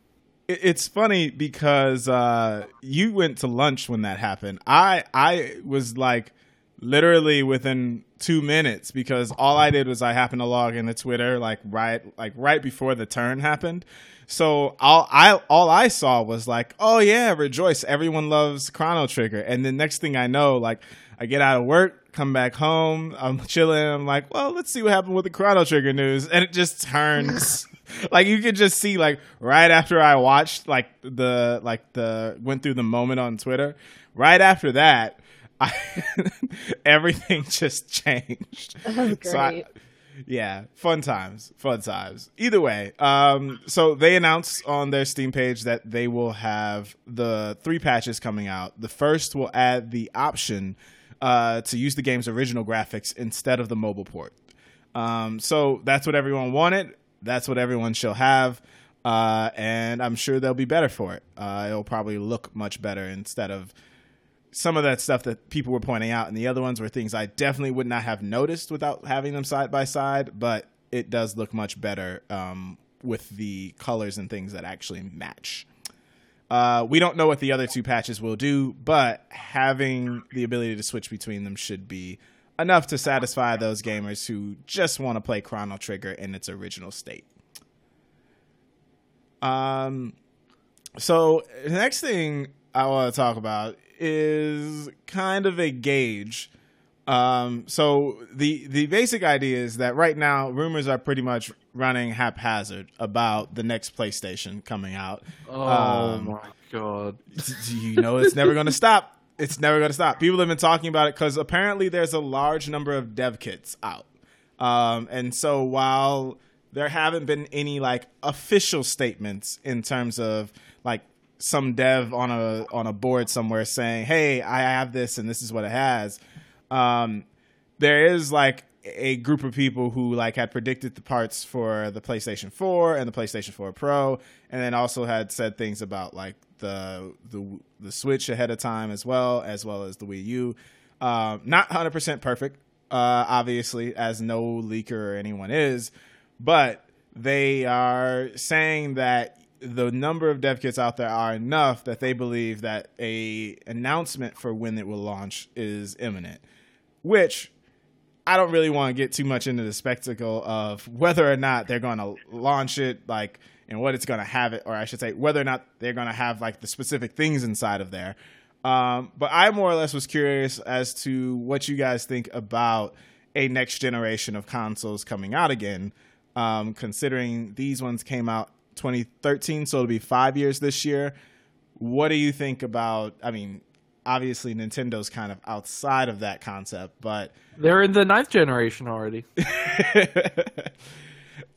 It- it's funny because uh, you went to lunch when that happened. I I was like literally within two minutes because all I did was I happened to log into Twitter like right like right before the turn happened. So all I all I saw was like, oh yeah, rejoice! Everyone loves Chrono Trigger. And the next thing I know, like I get out of work, come back home, I'm chilling. I'm like, well, let's see what happened with the Chrono Trigger news, and it just turns. like you could just see like right after I watched like the like the went through the moment on Twitter. Right after that, I everything just changed. So I- yeah, fun times, fun times. Either way, um, so they announced on their Steam page that they will have the three patches coming out. The first will add the option uh, to use the game's original graphics instead of the mobile port. Um, so that's what everyone wanted. That's what everyone shall have. Uh, and I'm sure they'll be better for it. Uh, it'll probably look much better instead of some of that stuff that people were pointing out, and the other ones were things I definitely would not have noticed without having them side by side. But it does look much better um, with the colors and things that actually match. Uh, we don't know what the other two patches will do, but having the ability to switch between them should be enough to satisfy those gamers who just want to play Chrono Trigger in its original state. Um, so the next thing I want to talk about is kind of a gauge. Um, so the the basic idea is that right now rumors are pretty much running haphazard about the next PlayStation coming out. Oh Um, my god! you know it's never going to stop. It's never going to stop. People have been talking about it because apparently there's a large number of dev kits out. Um, and so while there haven't been any like official statements in terms of like some dev on a on a board somewhere saying, "Hey, I have this and this is what it has," um, there is like a group of people who like had predicted the parts for the PlayStation 4 and the PlayStation 4 Pro, and then also had said things about like the the the Switch ahead of time as well, as well as the Wii U. Um, not 100% perfect, uh, obviously, as no leaker or anyone is, but they are saying that the number of dev kits out there are enough that they believe that a announcement for when it will launch is imminent which I don't really want to get too much into the spectacle of whether or not they're going to launch it, like, and what it's going to have it, or I should say, whether or not they're going to have like the specific things inside of there. Um, but I more or less was curious as to what you guys think about a next generation of consoles coming out again, um, considering these ones came out 2013, so it'll be five years this year. What do you think about? I mean, obviously Nintendo's kind of outside of that concept, but They're in the ninth generation already.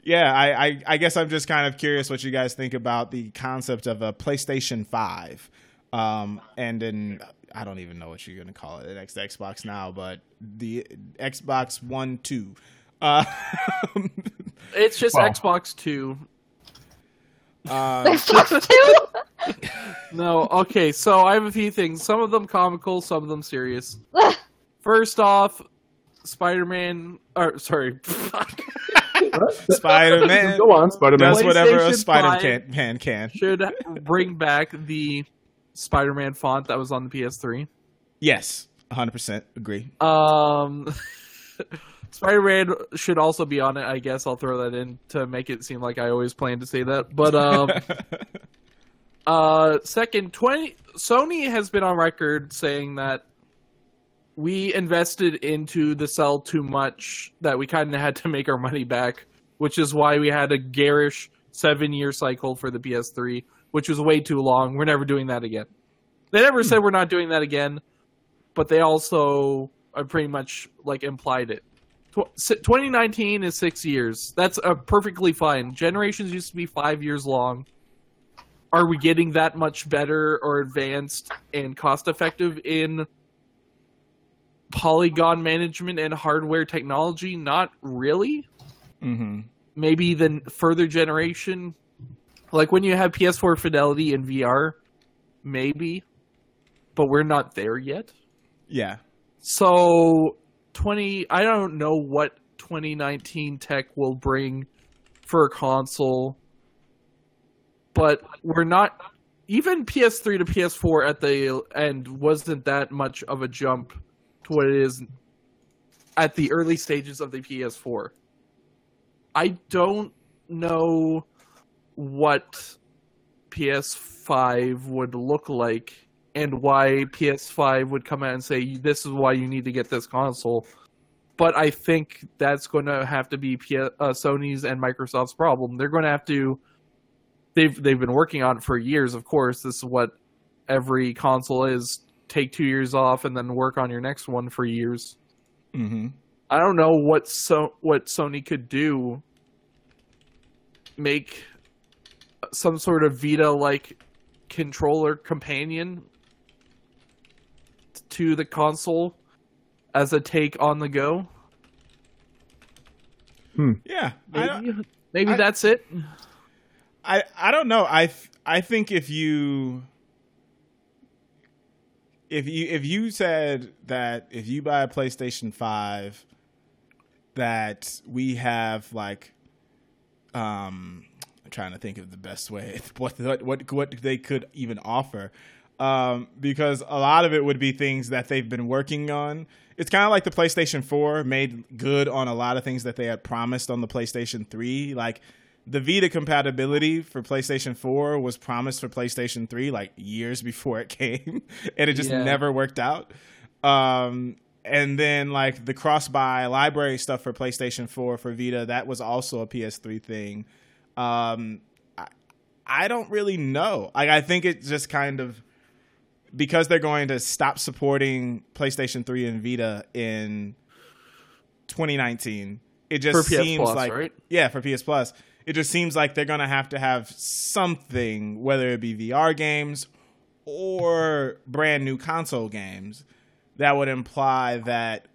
yeah, I, I, I guess I'm just kind of curious what you guys think about the concept of a PlayStation Five, um, and then I don't even know what you're gonna call it, the next Xbox now, but the Xbox One Two. Uh, It's just Well. Xbox Two. uh, Xbox Two. No, okay. So I have a few things. Some of them comical, some of them serious. First off, Spider-Man. Or sorry. Spider Man Go on, Spider Man. does whatever a Spider Man can. Should bring back the Spider-Man font that was on the PS3. Yes, 100% agree. Um, Spider-Man should also be on it. I guess I'll throw that in to make it seem like I always plan to say that. But um, uh, second, twenty Sony has been on record saying that we invested into the cell too much that we kind of had to make our money back, which is why we had a garish seven-year cycle for the PS3, which was way too long. We're never doing that again. They never said we're not doing that again, but they also uh, pretty much like implied it. 2019 is six years. That's uh, perfectly fine. Generations used to be five years long. Are we getting that much better or advanced and cost effective in polygon management and hardware technology? Not really. hmm Maybe the further generation, like when you have PS4 fidelity in VR, maybe, but we're not there yet. Yeah. So 20 I don't know what 2019 tech will bring for a console but we're not even PS3 to PS4 at the end wasn't that much of a jump to what it is at the early stages of the PS4. I don't know what PS5 would look like and why PS5 would come out and say this is why you need to get this console. But I think that's going to have to be P- uh, Sony's and Microsoft's problem. They're going to have to. They've they've been working on it for years. Of course, this is what every console is: take two years off and then work on your next one for years. hmm I don't know what so what Sony could do. Make some sort of Vita like controller companion to the console as a take on the go. Hmm. Yeah. Maybe maybe I- that's it. I I don't know. I th- I think if you if you if you said that if you buy a PlayStation 5 that we have like um I'm trying to think of the best way what what what, they could even offer. Um because a lot of it would be things that they've been working on. It's kind of like the PlayStation 4 made good on a lot of things that they had promised on the PlayStation 3 like the Vita compatibility for PlayStation 4 was promised for PlayStation 3 like years before it came and it just Yeah. never worked out. Um and then like the cross buy library stuff for PlayStation 4 for Vita that was also a PS3 thing. Um I, I don't really know. Like I think it just kind of because they're going to stop supporting PlayStation 3 and Vita in 2019. It just For PS seems Plus, like right? yeah, for PS Plus. It just seems like they're gonna have to have something, whether it be VR games or brand new console games, that would imply that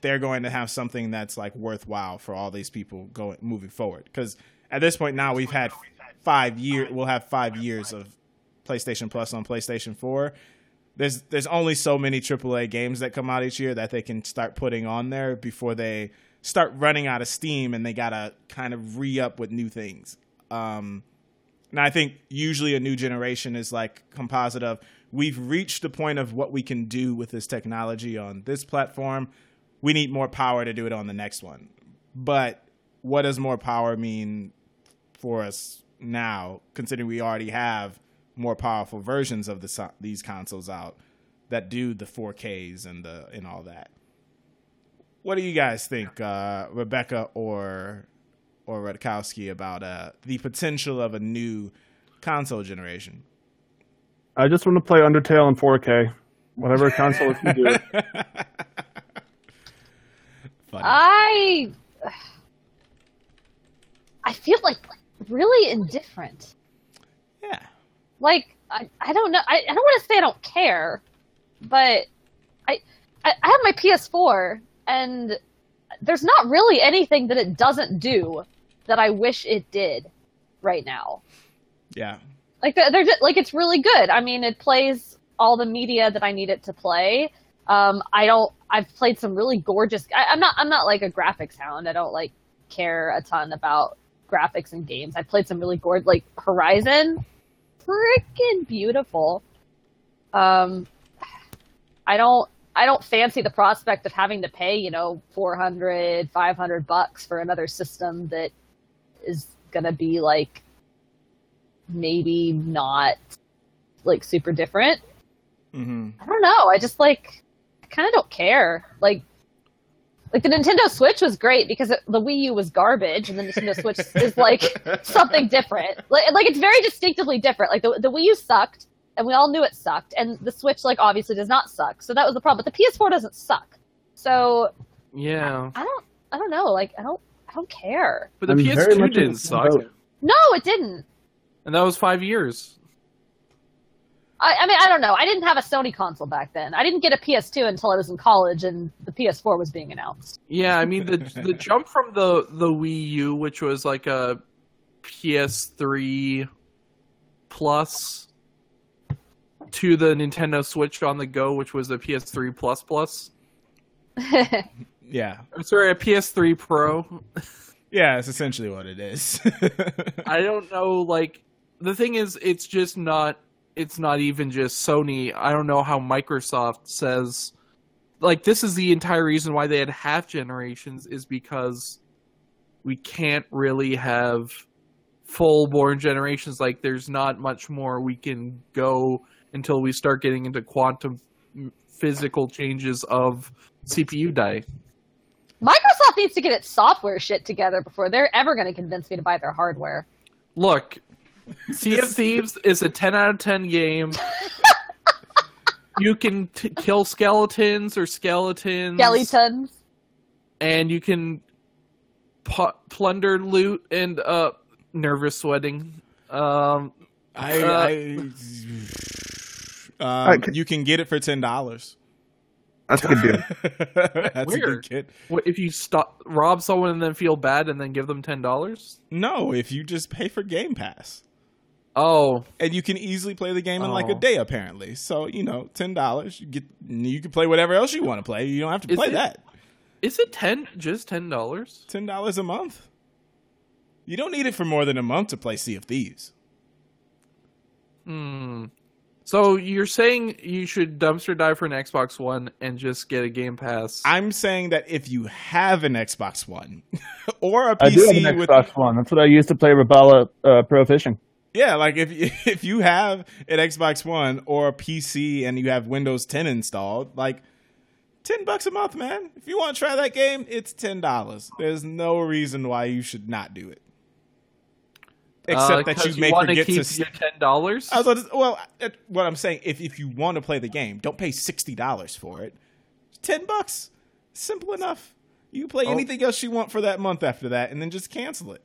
they're going to have something that's like worthwhile for all these people going moving forward. Because at this point now we've had five year, we'll have five years of PlayStation Plus on PlayStation Four. There's there's only so many AAA games that come out each year that they can start putting on there before they start running out of steam and they gotta kind of re up with new things. Um, and I think usually a new generation is like composite of we've reached the point of what we can do with this technology on this platform. We need more power to do it on the next one. But what does more power mean for us now, considering we already have more powerful versions of the, these consoles out that do the 4Ks and the and all that? What do you guys think, uh, Rebecca or or Rutkowski, about uh, the potential of a new console generation? I just want to play Undertale in 4K. Whatever console can do. Funny. I I feel like really indifferent. yeah. Like I, I don't know. I, I don't want to say I don't care, but I, I I have my PS4 and there's not really anything that it doesn't do that I wish it did right now. Yeah. Like they're, just, like it's really good. I mean, it plays all the media that I need it to play. Um, I don't. I've played some really gorgeous. I, I'm not. I'm not like a graphics hound. I don't like care a ton about graphics and games. I played some really gorgeous, like Horizon, freaking beautiful. Um, I don't, I don't fancy the prospect of having to pay, you know, 400, 500 bucks for another system that is gonna be like maybe not like super different. Mm-hmm. I don't know. I just like kind of don't care. Like like the Nintendo Switch was great because it, the Wii U was garbage, and the Nintendo Switch is like something different. Like, like it's very distinctively different. Like the the Wii U sucked, and we all knew it sucked, and the Switch like obviously does not suck. So that was the problem. But the PS4 doesn't suck. So Yeah, I don't I don't know. Like I don't I don't care. but the I'm PS2 didn't suck, boat. No, it didn't. and that was five years. I, I mean, I don't know. I didn't have a Sony console back then. I didn't get a PS2 until I was in college, and the PS4 was being announced. Yeah, I mean the the jump from the the Wii U, which was like a PS3 plus, to the Nintendo Switch on the go, which was a PS3 plus plus. Yeah, I'm sorry, a PS3 Pro. yeah, it's essentially what it is. I don't know. Like the thing is, it's just not. It's not even just Sony. I don't know how Microsoft says. Like this is the entire reason why they had half generations is because we can't really have full born generations. Like there's not much more we can go until we start getting into quantum physical changes of CPU die. Microsoft needs to get its software shit together before they're ever going to convince me to buy their hardware. Look, Sea of Thieves is a 10 out of 10 game. you can t- kill skeletons or skeletons. Skeletons. And you can pu- plunder loot and uh nervous sweating. Um I, Uh, I um, Alright, c- you can get it for ten dollars. That's a good deal. That's a good kit. what if you stop rob someone and then feel bad and then give them $10? No, if you just pay for Game Pass. Oh, and you can easily play the game in like a Oh. day apparently so you know ten dollars you get you can play whatever else you want to play you don't have to Is play it- that is it 10 just $10? ten dollars a month you don't need it for more than a month to play sea of thieves Hmm. So you're saying you should dumpster dive for an Xbox One and just get a Game Pass? i'm saying that if you have an xbox one or a I do have pc an with Xbox One. That's what I used to play Rapala uh, Pro Fishing. yeah like if if you have an xbox one or a pc and you have windows 10 installed like 10 bucks a month man if you want to try that game it's $10 there's no reason why you should not do it except Uh, that 'cause you may wanna forget keep to s- your ten dollars. I was about well, uh, what I'm saying, if if you want to play the game, don't pay sixty dollars for it. Ten bucks, simple enough. You play Oh. anything else you want for that month after that, and then just cancel it.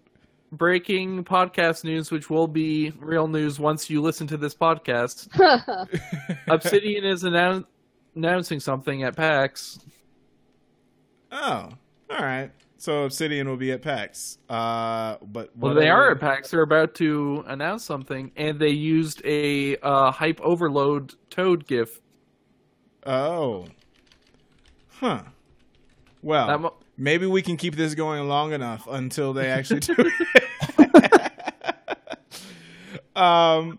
Breaking podcast news, which will be real news once you listen to this podcast. Obsidian is annou- announcing something at PAX. Oh, all right. So Obsidian will be at PAX. Uh, but Well, they are at PAX. They're about to announce something, and they used a uh, hype overload Toad GIF. Oh, huh. Well, mo- maybe we can keep this going long enough until they actually do it. um,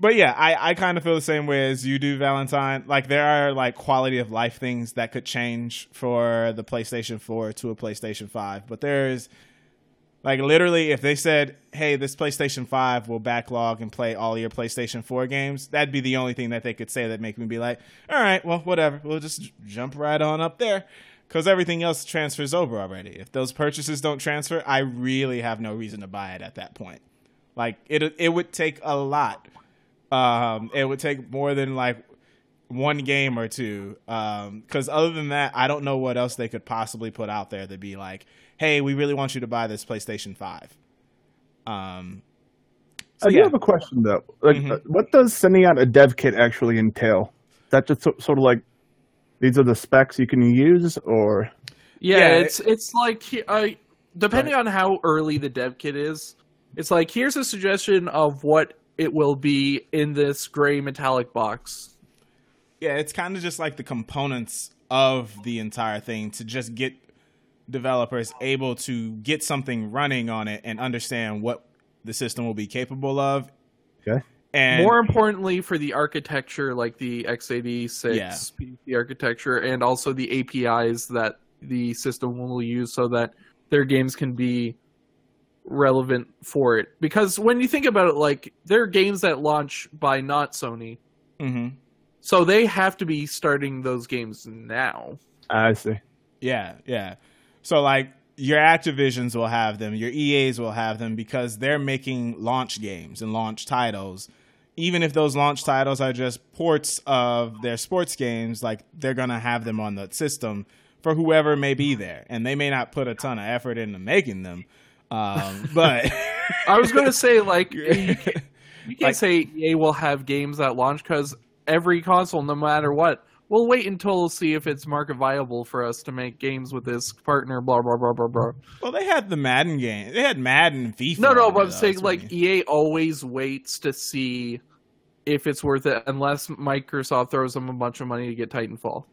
but yeah, I, I kind of feel the same way as you do, Valentine. Like there are like quality of life things that could change for the PlayStation 4 to a PlayStation 5, but there's like literally if they said, "Hey, this PlayStation 5 will backlog and play all your PlayStation 4 games," that'd be the only thing that they could say that make me be like, "All right, well, whatever. We'll just jump right on up there." Cuz everything else transfers over already. If those purchases don't transfer, I really have no reason to buy it at that point. Like it it would take a lot. Um it would take more than like one game or two. Um, because other than that, I don't know what else they could possibly put out there to be like, hey, we really want you to buy this PlayStation Five. Um, so I do yeah, have a question though. Like, Mhm. uh, what does sending out a dev kit actually entail? Is that just so, sort of like these are the specs you can use, or Yeah, Yeah, it's it's like uh, depending on how early the dev kit is, it's like here's a suggestion of what it will be in this gray metallic box. yeah, it's kind of just like the components of the entire thing to just get developers able to get something running on it and understand what the system will be capable of. Okay. And More importantly, for the architecture, like the x86 Yeah. PC architecture, and also the APIs that the system will use, so that their games can be relevant for it. Because when you think about it, like there are games that launch by not Sony, Mhm. so they have to be starting those games now. I see. Yeah, yeah. So like your Activisions will have them, your EAs will have them because they're making launch games and launch titles. Even if those launch titles are just ports of their sports games, like they're gonna have them on the system for whoever may be there, and they may not put a ton of effort into making them. Um, but I was going to say, like, you can't, you can't Like- say EA will have games that launch because every console, no matter what, we'll wait until we'll see if it's market viable for us to make games with this partner. Blah blah blah blah blah. well, they had the Madden game. They had Madden FIFA. No, no, on but I'm saying like you- EA always waits to see if it's worth it, unless Microsoft throws them a bunch of money to get Titanfall.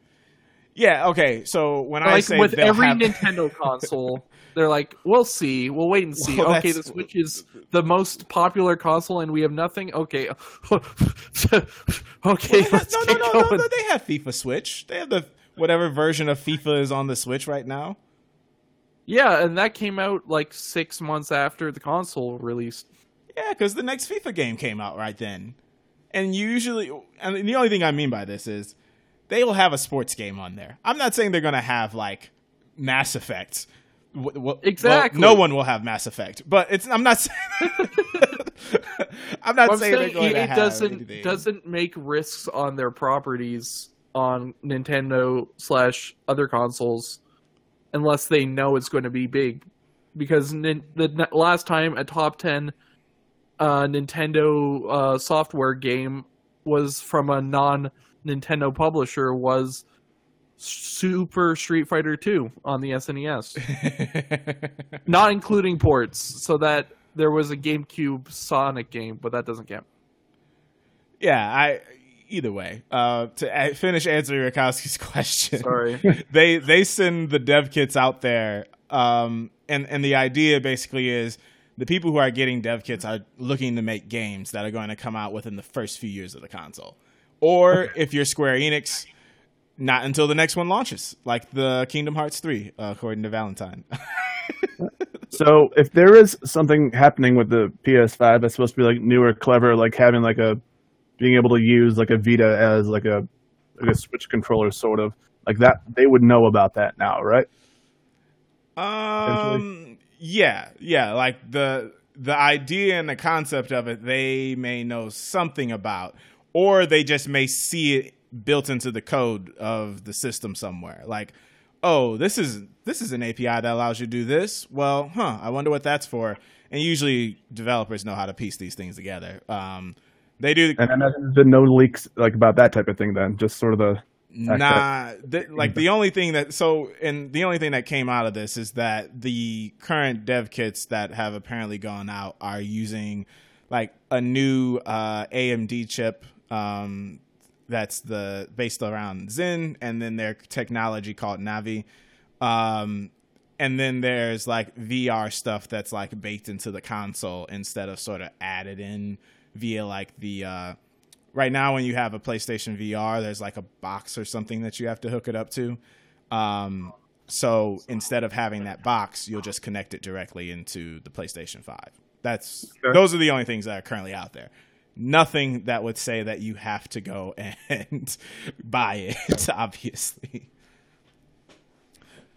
yeah, okay. So when I like say with every have- Nintendo console, they're like, "We'll see. We'll wait and see." Well, okay, the Switch is the most popular console, and we have nothing. Okay, okay, Well, let's no, no, no, no, no, They have FIFA Switch. They have the whatever version of FIFA is on the Switch right now. Yeah, and that came out like six months after the console released. Yeah, because the next FIFA game came out right then. And usually, and the only thing I mean by this is they will have a sports game on there. I'm not saying they're going to have like Mass Effect. W- well, Exactly. no one will have Mass Effect, but it's. I'm not saying. I'm not I'm saying saying going EA doesn't anything. doesn't make risks on their properties on Nintendo slash other consoles unless they know it's going to be big. Because nin- the n- last time a top ten uh, Nintendo uh, software game was from a non Nintendo publisher was Super Street Fighter Two on the SNES, not including ports. So that there was a GameCube Sonic game, but that doesn't count. yeah, I. Either way, uh, to finish answering Rakowski's question, Sorry. they they send the dev kits out there um and and the idea basically is the people who are getting dev kits are looking to make games that are going to come out within the first few years of the console or if you're square enix not until the next one launches like the kingdom hearts 3 uh, according to valentine So if there is something happening with the PS5 that's supposed to be like new or clever, like having like a being able to use like a Vita as like a like a Switch controller, sort of like that, they would know about that now, right? Um. Yeah. Yeah. Like the the idea and the concept of it, they may know something about, or they just may see it built into the code of the system somewhere. Like, oh, this is this is an API that allows you to do this. Well, huh? I wonder what that's for. And usually, developers know how to piece these things together. Um, they do. And I imagine there's been no leaks like about that type of thing. Then just sort of the Nah, th- like the only thing that so and the only thing that came out of this is that the current dev kits that have apparently gone out are using like a new uh, AMD chip um, that's the based around Zen, and then their technology called Navi, um, and then there's like VR stuff that's like baked into the console instead of sort of added in via like the uh, right now when you have a PlayStation VR, there's like a box or something that you have to hook it up to. Um, so instead of having that box, you'll just connect it directly into the PlayStation 5. That's Okay. those are the only things that are currently out there. Nothing that would say that you have to go and buy it, obviously.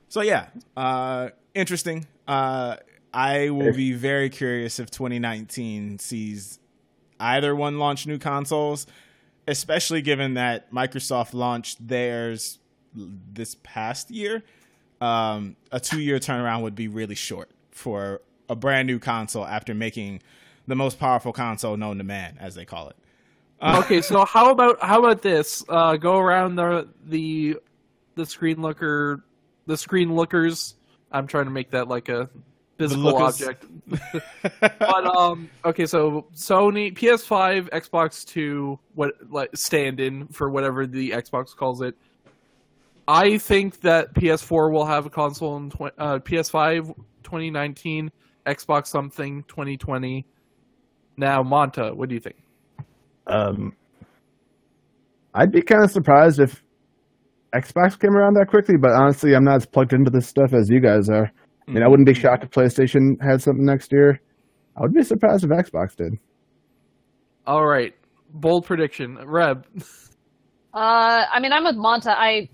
So yeah, uh, interesting. Uh, I will be very curious if 2019 sees either one launch new consoles, especially given that Microsoft launched theirs this past year. Um, a two year turnaround would be really short for a brand new console after making the most powerful console known to man, as they call it. okay, so how about how about this? Uh, go around the the the screen looker, the screen lookers. I'm trying to make that like a physical object. but um, okay, so Sony PS5, Xbox Two, what like stand-in for whatever the Xbox calls it. I think that PS4 will have a console in tw- uh, PS5 2019, Xbox something 2020. Now, Monta, what do you think? Um, I'd be kind of surprised if Xbox came around that quickly, but honestly, I'm not as plugged into this stuff as you guys are. I mean, I wouldn't be shocked if PlayStation had something next year. I would be surprised if Xbox did. All right, bold prediction, Reb. Uh, I mean, I'm with Monta. I,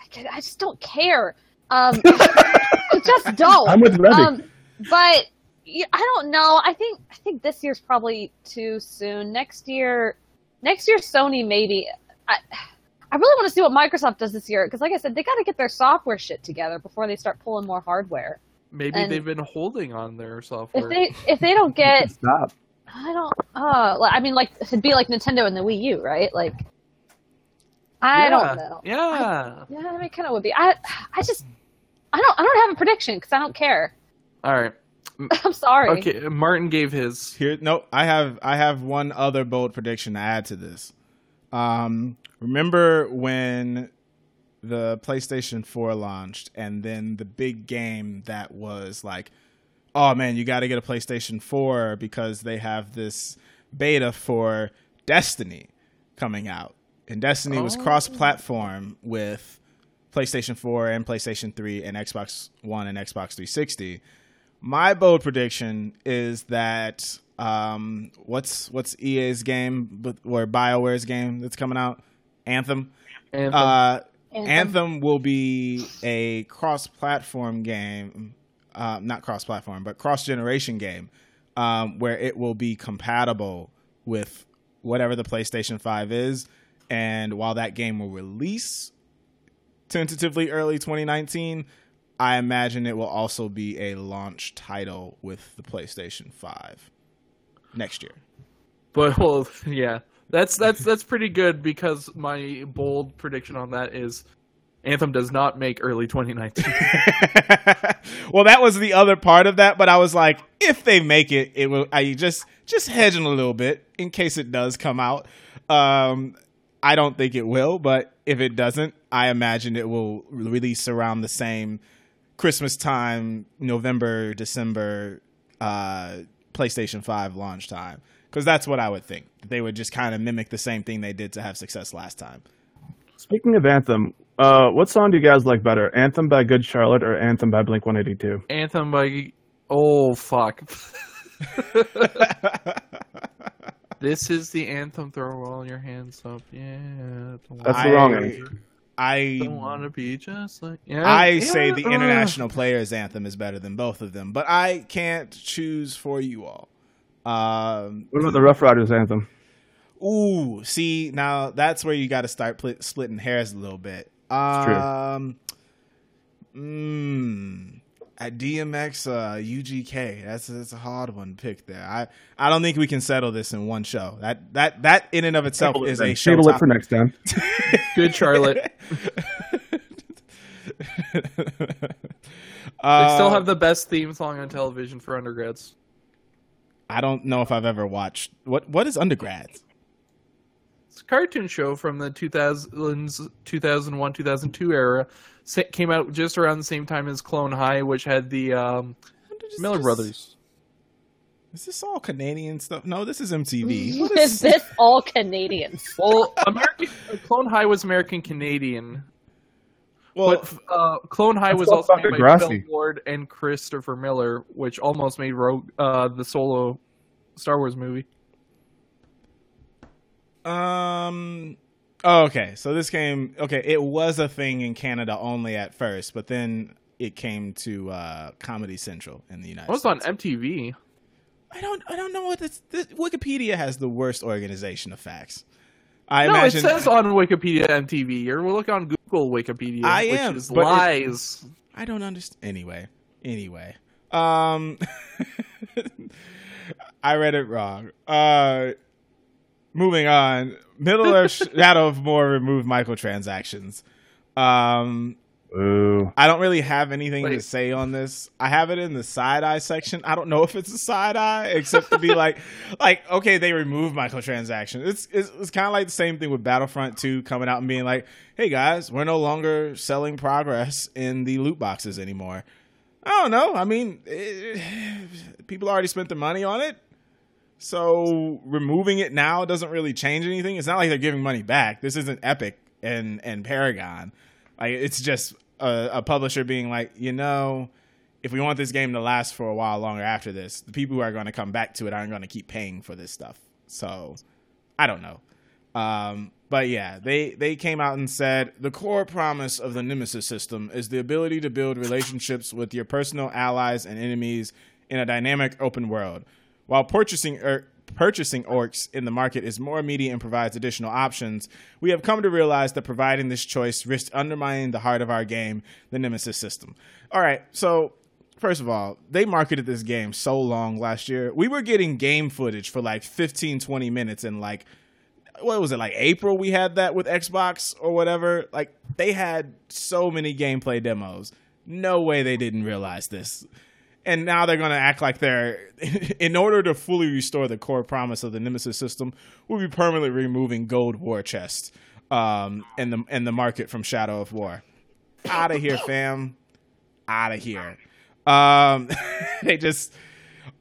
I, ca- I just don't care. Um, I just don't. I'm with Rebby. Um, but yeah, I don't know. I think I think this year's probably too soon. Next year, next year Sony maybe. I I really want to see what Microsoft does this year because, like I said, they got to get their software shit together before they start pulling more hardware. Maybe And- they've been holding on their software. If they if they don't get, Stop. I don't. Uh, I mean, like it'd be like Nintendo and the Wii U, right? Like, I yeah. don't know. Yeah. Yeah, I mean, kind of would be. I I just I don't I don't have a prediction because I don't care. All right. I'm sorry. Okay. Martin gave his. Here, no, I have I have one other bold prediction to add to this. Um, remember when the PlayStation 4 launched, and then the big game that was like, oh man, you got to get a PlayStation 4 because they have this beta for Destiny coming out, and Destiny was Oh. cross-platform with PlayStation 4 and PlayStation 3 and Xbox One and Xbox 360 my bold prediction is that um, what's what's EA's game or BioWare's game that's coming out? Anthem. Anthem. Uh, Anthem. Anthem will be a cross-platform game, uh, not cross-platform, but cross-generation game, um, where it will be compatible with whatever the PlayStation Five is. And while that game will release tentatively early 2019, I imagine it will also be a launch title with the PlayStation 5 next year. But well, yeah, that's that's that's pretty good because my bold prediction on that is Anthem does not make early 2019. well, that was the other part of that, but I was like, if they make it, it will. I just just hedging a little bit in case it does come out. Um, I don't think it will, but if it doesn't, I imagine it will release around the same Christmas time, November, December, uh, PlayStation Five launch time, because that's what I would think. They would just kind of mimic the same thing they did to have success last time. Speaking of Anthem, uh, what song do you guys like better, Anthem by Good Charlotte or Anthem by Blink 182? Anthem by oh fuck. this is the anthem. Throw all your hands up. Yeah. That's the wrong answer. I want to be just like yeah. I say the uh, international players anthem is better than both of them, but I can't choose for you all. Um, What about the Rough Riders anthem? ooh, see now that's where you got to start pl- splitting hairs a little bit. true. Um, mm, at DMX, uh, UGK, that's that's a hard one to pick there. I I don't think we can settle this in one show. That that that in and of itself Table it is then. a show. Table it for next time. Good Charlotte. Uh, they still have the best theme song on television for undergrads. I don't know if I've ever watched what what is undergrads. It's a cartoon show from the 2000s, 2001, 2002 era. Sa- Came out just around the same time as Clone High, which had the um, Miller Brothers. Is this all Canadian stuff? No, this is MTV. What is this all Canadian? Well, American Clone High was American Canadian, well, but uh, Clone High was also fucking made by Phil Degrassi. Lord and Christopher Miller, which almost made Rogue uh, the solo Star Wars movie. um, oh, okay. So this came. Okay, it was a thing in Canada only at first, but then it came to uh, Comedy Central in the United It was States. on MTV. I don't. I don't know what this, this. Wikipedia has the worst organization of facts. I no, imagine. it says on Wikipedia MTV. You're look on Google Wikipedia, I which am, is but it- lies. I don't understand. Anyway, anyway, um, I read it wrong. Uh, moving on. Middle Earth Shadow of War removed microtransactions. Um, Ooh. I don't really have anything to say on this. I have it in the side eye section. I don't know if it's a side eye, except to be like, like okay, they removed microtransactions. It's it's, it's kind of like the same thing with Battlefront 2 coming out and being like, hey guys, we're no longer selling progress in the loot boxes anymore. I don't know. I mean, eh, people already spent their money on it. So removing it now doesn't really change anything. It's not like they're giving money back. This isn't Epic and and Paragon. Like it's just a, a publisher being like, you know, if we want this game to last for a while longer after this, the people who are going to come back to it aren't going to keep paying for this stuff. So I don't know. Um, but yeah, they they came out and said the core promise of the Nemesis system is the ability to build relationships with your personal allies and enemies in a dynamic open world. While purchasing er, purchasing orcs in the market is more immediate and provides additional options, we have come to realize that providing this choice risks undermining the heart of our game, the Nemesis system. All right, so first of all, they marketed this game so long last year. We were getting game footage for like 15, 20 minutes and like what was it like April we had that with Xbox or whatever. Like they had so many gameplay demos. No way they didn't realize this. And now they're going to act like they're in order to fully restore the core promise of the Nemesis system, we'll be permanently removing gold war chests um and the and the market from Shadow of War. Out of here, fam. Out of here. Um they just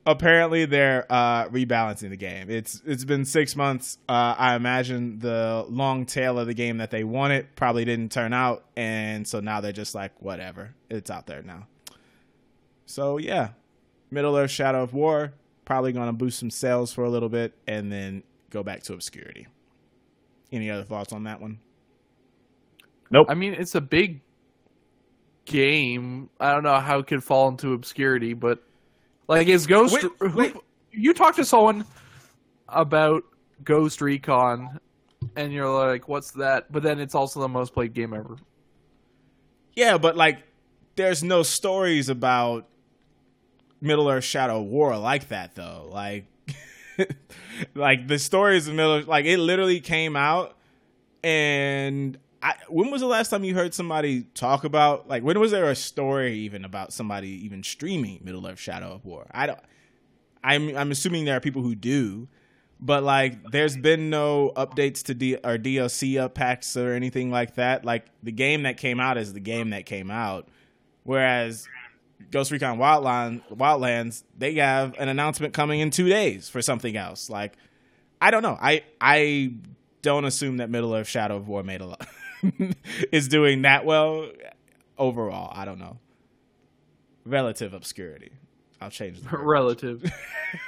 apparently they're uh, rebalancing the game. It's it's been six months. Uh, I imagine the long tail of the game that they wanted probably didn't turn out, and so now they're just like whatever. It's out there now. So yeah, Middle Earth: Shadow of War probably going to boost some sales for a little bit, and then go back to obscurity. Any other thoughts on that one? Nope. I mean, it's a big game. I don't know how it could fall into obscurity, but like, is Ghost? Wait, who- wait. You talked to someone about Ghost Recon, and you're like, "What's that?" But then it's also the most played game ever. Yeah, but like, there's no stories about Middle Earth Shadow War like that though. Like, like the stories of Middle, like it literally came out, and I, when was the last time you heard somebody talk about like when was there a story even about somebody even streaming Middle Earth Shadow of War? I don't. I'm I'm assuming there are people who do, but like there's been no updates to D or DLC up packs or anything like that. Like the game that came out is the game that came out, whereas Ghost Recon Wildland Wildlands they have an announcement coming in two days for something else. Like I don't know. I I don't assume that Middle Earth Shadow of War made a lot is doing that well overall. I don't know. Relative obscurity. I'll change the word. Relative.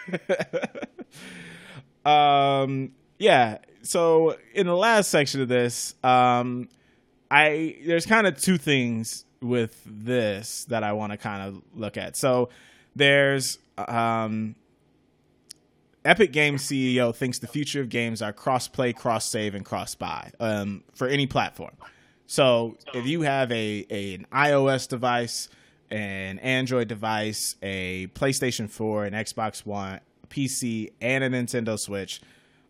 um yeah so in the last section of this um i there's kind of two things with this that i want to kind of look at so there's um epic games ceo thinks the future of games are cross play cross save and cross buy um for any platform so if you have a, a an ios device an android device a playstation 4 an xbox one PC and a Nintendo Switch.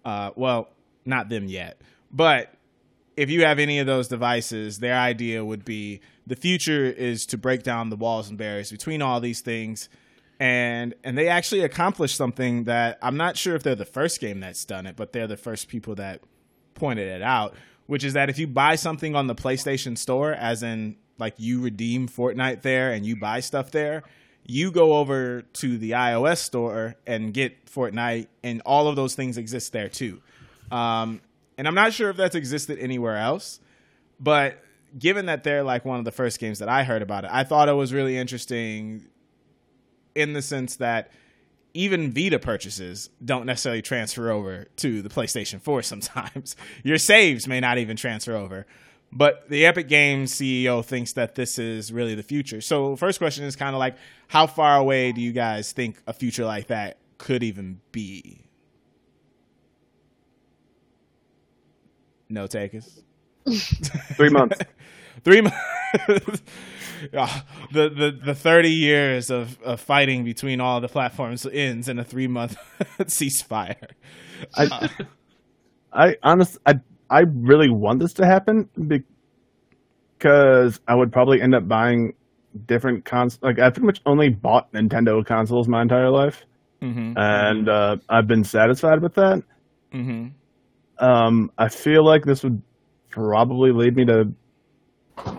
Uh, well, not them yet, but if you have any of those devices, their idea would be the future is to break down the walls and barriers between all these things. And and they actually accomplished something that I'm not sure if they're the first game that's done it, but they're the first people that pointed it out, which is that if you buy something on the PlayStation Store, as in like you redeem Fortnite there and you buy stuff there, you go over to the iOS store and get Fortnite, and all of those things exist there too. Um, and I'm not sure if that's existed anywhere else, but given that they're like one of the first games that I heard about it, I thought it was really interesting in the sense that even Vita purchases don't necessarily transfer over to the PlayStation 4 sometimes. Your saves may not even transfer over. But the Epic Games CEO thinks that this is really the future. So, first question is kind of like, how far away do you guys think a future like that could even be? No takers. Three months. Three months. the, the the thirty years of, of fighting between all the platforms ends in a three month ceasefire. I, I honest, I, I really want this to happen. Because I would probably end up buying different cons. Like I pretty much only bought Nintendo consoles my entire life, Mm-hmm. and uh, I've been satisfied with that. Mm-hmm. Um, I feel like this would probably lead me to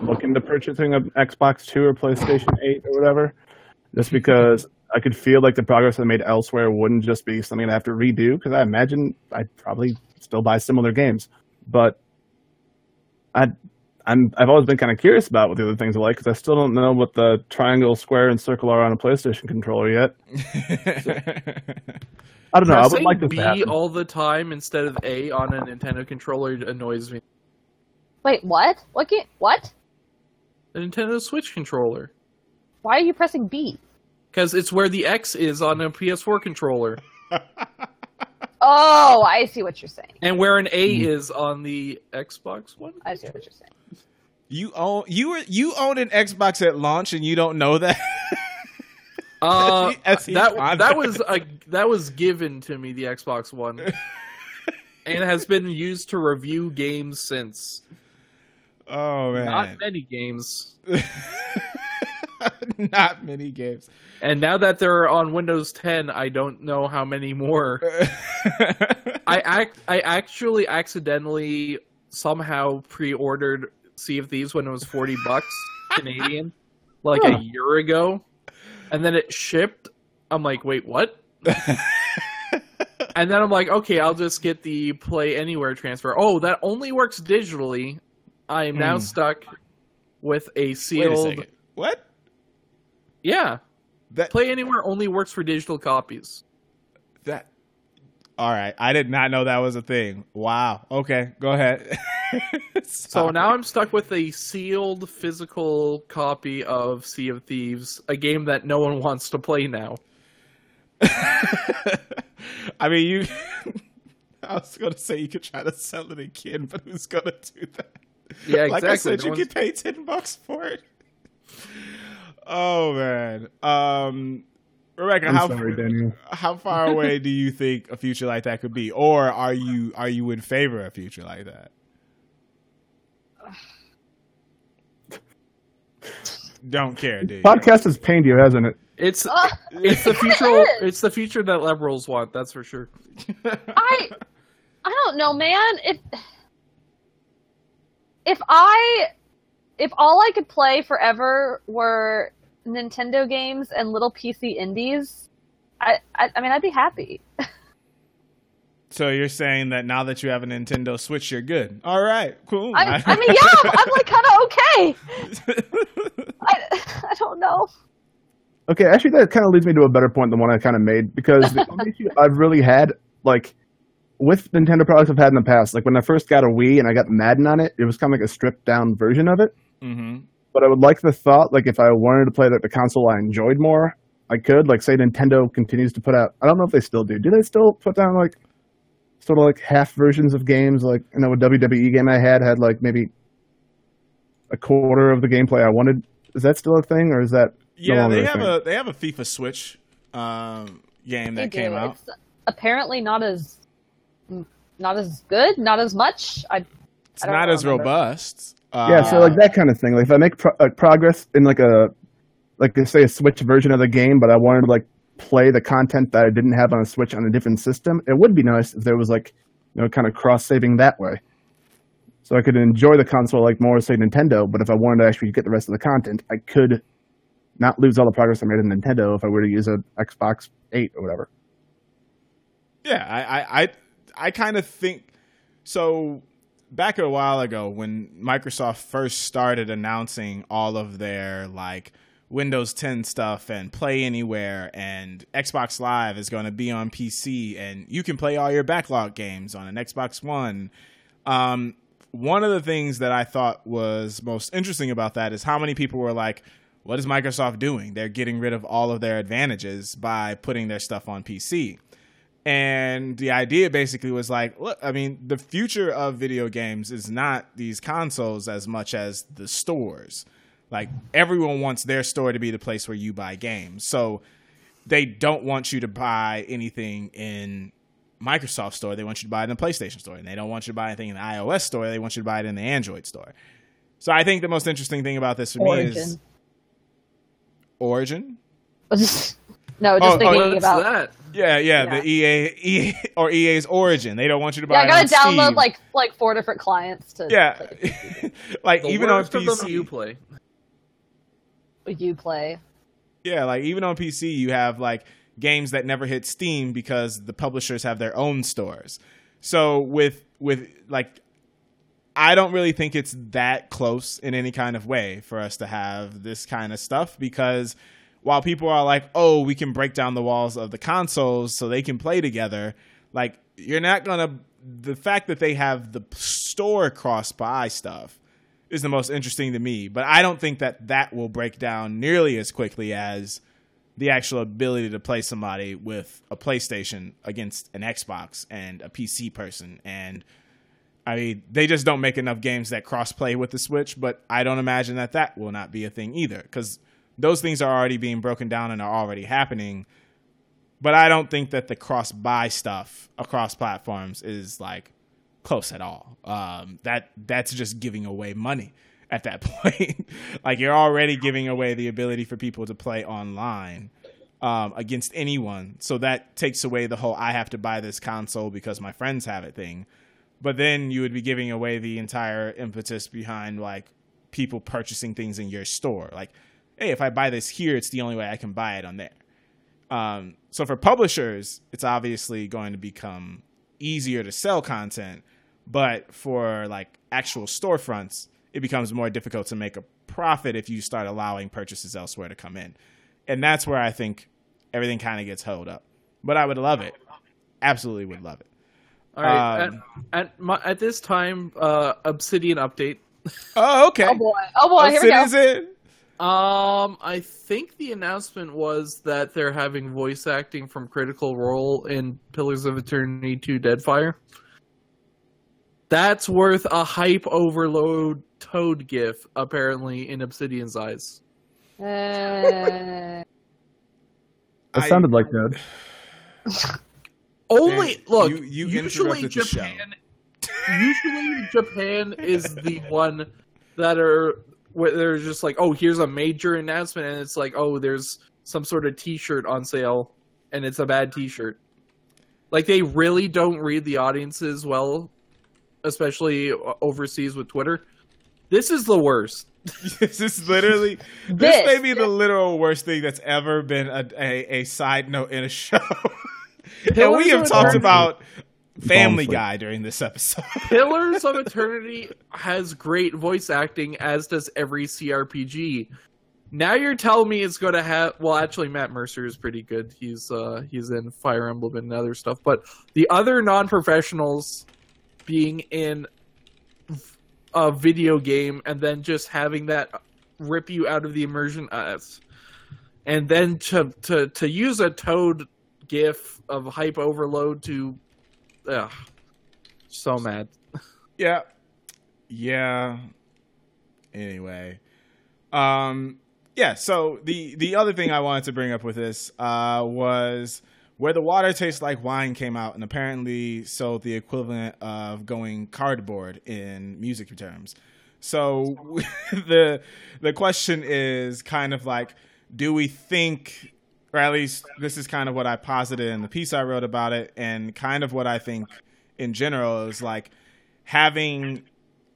look into purchasing an Xbox Two or PlayStation Eight or whatever, just because I could feel like the progress I made elsewhere wouldn't just be something I have to redo. Because I imagine I'd probably still buy similar games, but I. I'm, I've always been kind of curious about what the other things are like because I still don't know what the triangle, square, and circle are on a PlayStation controller yet. I don't know. I would like this B to happen. all the time instead of A on a Nintendo controller annoys me. Wait, what? What game? What? The Nintendo Switch controller. Why are you pressing B? Because it's where the X is on a PS4 controller, Oh, I see what you're saying. and where an A is on the Xbox One. I see what you're saying. You own you were you owned an Xbox at launch and you don't know that. Uh, SE that content. that was a that was given to me the Xbox One, and has been used to review games since. oh man, Not many games, not many games. and now that they're on Windows 10, I don't know how many more. I act I actually accidentally somehow pre-ordered Sea of Thieves when it was forty bucks Canadian, like Huh. a year ago, and then it shipped. I'm like, wait, what? and then I'm like, okay, I'll just get the Play Anywhere transfer. Oh, that only works digitally. I am now Hmm. stuck with a Wait a sealed. What? Yeah, That Play Anywhere only works for digital copies. that. All right, I did not know that was a thing. Wow. Okay, go ahead. So now I'm stuck with a sealed physical copy of Sea of Thieves, a game that no one wants to play now. I mean, you. I was gonna say you could try to sell it again, but who's gonna do that? Yeah, Like I exactly. said, No you one's- could pay ten bucks for it. Oh man, um, Rebecca, I'm how sorry, Daniel. how far away do you think a future like that could be, or are you are you in favor of a future like that? Don't care, dude. Podcast has pained you, hasn't it? It's Ugh, it's the future. It's the future that liberals want. That's for sure. I I don't know, man. If if I if all I could play forever were Nintendo games and little PC indies, I I, I mean I'd be happy. So you're saying that now that you have a Nintendo Switch, you're good. All right, cool. I, I mean, yeah, I'm, I'm like kind of okay. I I don't know. Okay, actually, that kind of leads me to a better point than one I kind of made because the only issue I've really had, like, with Nintendo products I've had in the past, like when I first got a Wii and I got Madden on it, it was kind of like a stripped down version of it. hmm But I would like the thought, like, if I wanted to play like the console I enjoyed more, I could. Like, say Nintendo continues to put out. I don't know if they still do. Do they still put down like sort of like half versions of games? Like, you know, a WWE game I had had like maybe a quarter of the gameplay I wanted. Is that still a thing, or is that Yeah, longer they have thing? a they have a FIFA Switch um, game that They came out. It's apparently not as not as good, not as much. I It's I don't not as remember. robust. Uh, Yeah, so like that kind of thing. Like if I make pro- like progress in like a like say a Switch version of the game, but I wanted to like play the content that I didn't have on a Switch on a different system, it would be nice if there was like you know kind of cross saving that way. So I could enjoy the console like more say Nintendo, but if I wanted to actually get the rest of the content, I could not lose all the progress I made in Nintendo if I were to use a Xbox 8 or whatever. Yeah, I I I, I kind of think so. Back a while ago, when Microsoft first started announcing all of their like Windows 10 stuff and Play Anywhere and Xbox Live is going to be on PC and you can play all your backlog games on an Xbox One. Um, one of the things that I thought was most interesting about that is how many people were like, what is Microsoft doing? They're getting rid of all of their advantages by putting their stuff on PC. And the idea basically was like, look, I mean, the future of video games is not these consoles as much as the stores. Like, everyone wants their store to be the place where you buy games. So they don't want you to buy anything in Microsoft store. They want you to buy it in the PlayStation store. And they don't want you to buy anything in the iOS store. They want you to buy it in the Android store. So I think the most interesting thing about this for me is Origin. Origin. no, just Oh, oh, thinking What's about. that? Yeah, yeah, Yeah. the EA, EA or EA's Origin. They don't want you to buy. Yeah, I gotta on download Steam. like like four different clients to. Yeah, play like The even on worst of PC. you play. you play. Yeah, like even on PC, you have like games that never hit Steam because the publishers have their own stores. So with with like, I don't really think it's that close in any kind of way for us to have this kind of stuff because while people are like, oh, we can break down the walls of the consoles so they can play together, like you're not gonna. The fact that they have the store cross buy stuff is the most interesting to me. But I don't think that that will break down nearly as quickly as the actual ability to play somebody with a PlayStation against an Xbox and a PC person. And I mean, they just don't make enough games that cross play with the Switch. But I don't imagine that that will not be a thing either because those things are already being broken down and are already happening. But I don't think that the cross buy stuff across platforms is like close at all. Um, that that's just giving away money at that point. like you're already giving away the ability for people to play online um, against anyone. So that takes away the whole I have to buy this console because my friends have it thing. But then you would be giving away the entire impetus behind like people purchasing things in your store. Like, hey, if I buy this here, it's the only way I can buy it on there. Um, so for publishers, it's obviously going to become easier to sell content, but for like actual storefronts, it becomes more difficult to make a profit if you start allowing purchases elsewhere to come in. And that's where I think everything kind of gets held up. But I would love it. Absolutely would love it. All right. Um, at at, my, at this time, uh, Obsidian update. Oh, okay. Oh boy! Oh boy! Here we go. Is it? Um, I think the announcement was that they're having voice acting from Critical Role in Pillars of Eternity 2 Deadfire. That's worth a hype overload Toad gif, apparently, in Obsidian's eyes. Uh, It I- sounded like that. Only Dan, look. you- you usually interrupted the show. Japan. usually Japan is the one that are where they're just like, oh, here's a major announcement, and it's like, oh, there's some sort of T-shirt on sale, and it's a bad T-shirt. Like they really don't read the audiences well, especially overseas with Twitter. This is the worst. this is literally this, This- may be the literal worst thing that's ever been a, a, a side note in a show. and we have talked about Family asleep. Guy during this episode. Pillars of Eternity has great voice acting, as does every CRPG. Now you're telling me it's going to have. Well, actually, Matt Mercer is pretty good. He's uh, he's in Fire Emblem and other stuff. But the other non-professionals being in a video game and then just having that rip you out of the immersion, uh, and then to to to use a Toad gif of hype overload to, ugh, so mad. yeah. Yeah. Anyway. Um yeah, so the the other thing I wanted to bring up with this uh was where the water tastes like wine came out and apparently sold the equivalent of going cardboard in music terms. So the the question is kind of like do we think or at least this is kind of what I posited in the piece I wrote about it and kind of what I think in general is like having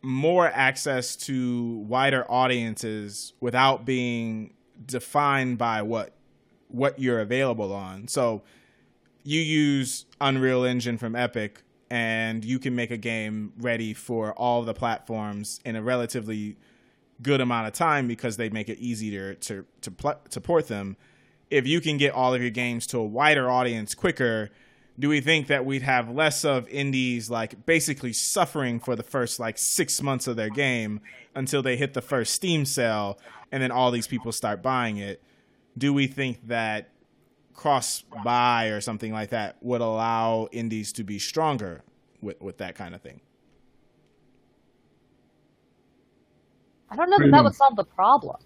more access to wider audiences without being defined by what what you're available on. So you use Unreal Engine from Epic and you can make a game ready for all the platforms in a relatively good amount of time because they make it easier to to pl- to port them. If you can get all of your games to a wider audience quicker, do we think that we'd have less of indies like basically suffering for the first like six months of their game until they hit the first Steam sale and then all these people start buying it? Do we think that cross buy or something like that would allow indies to be stronger with, with that kind of thing? I don't know that that would solve the problem.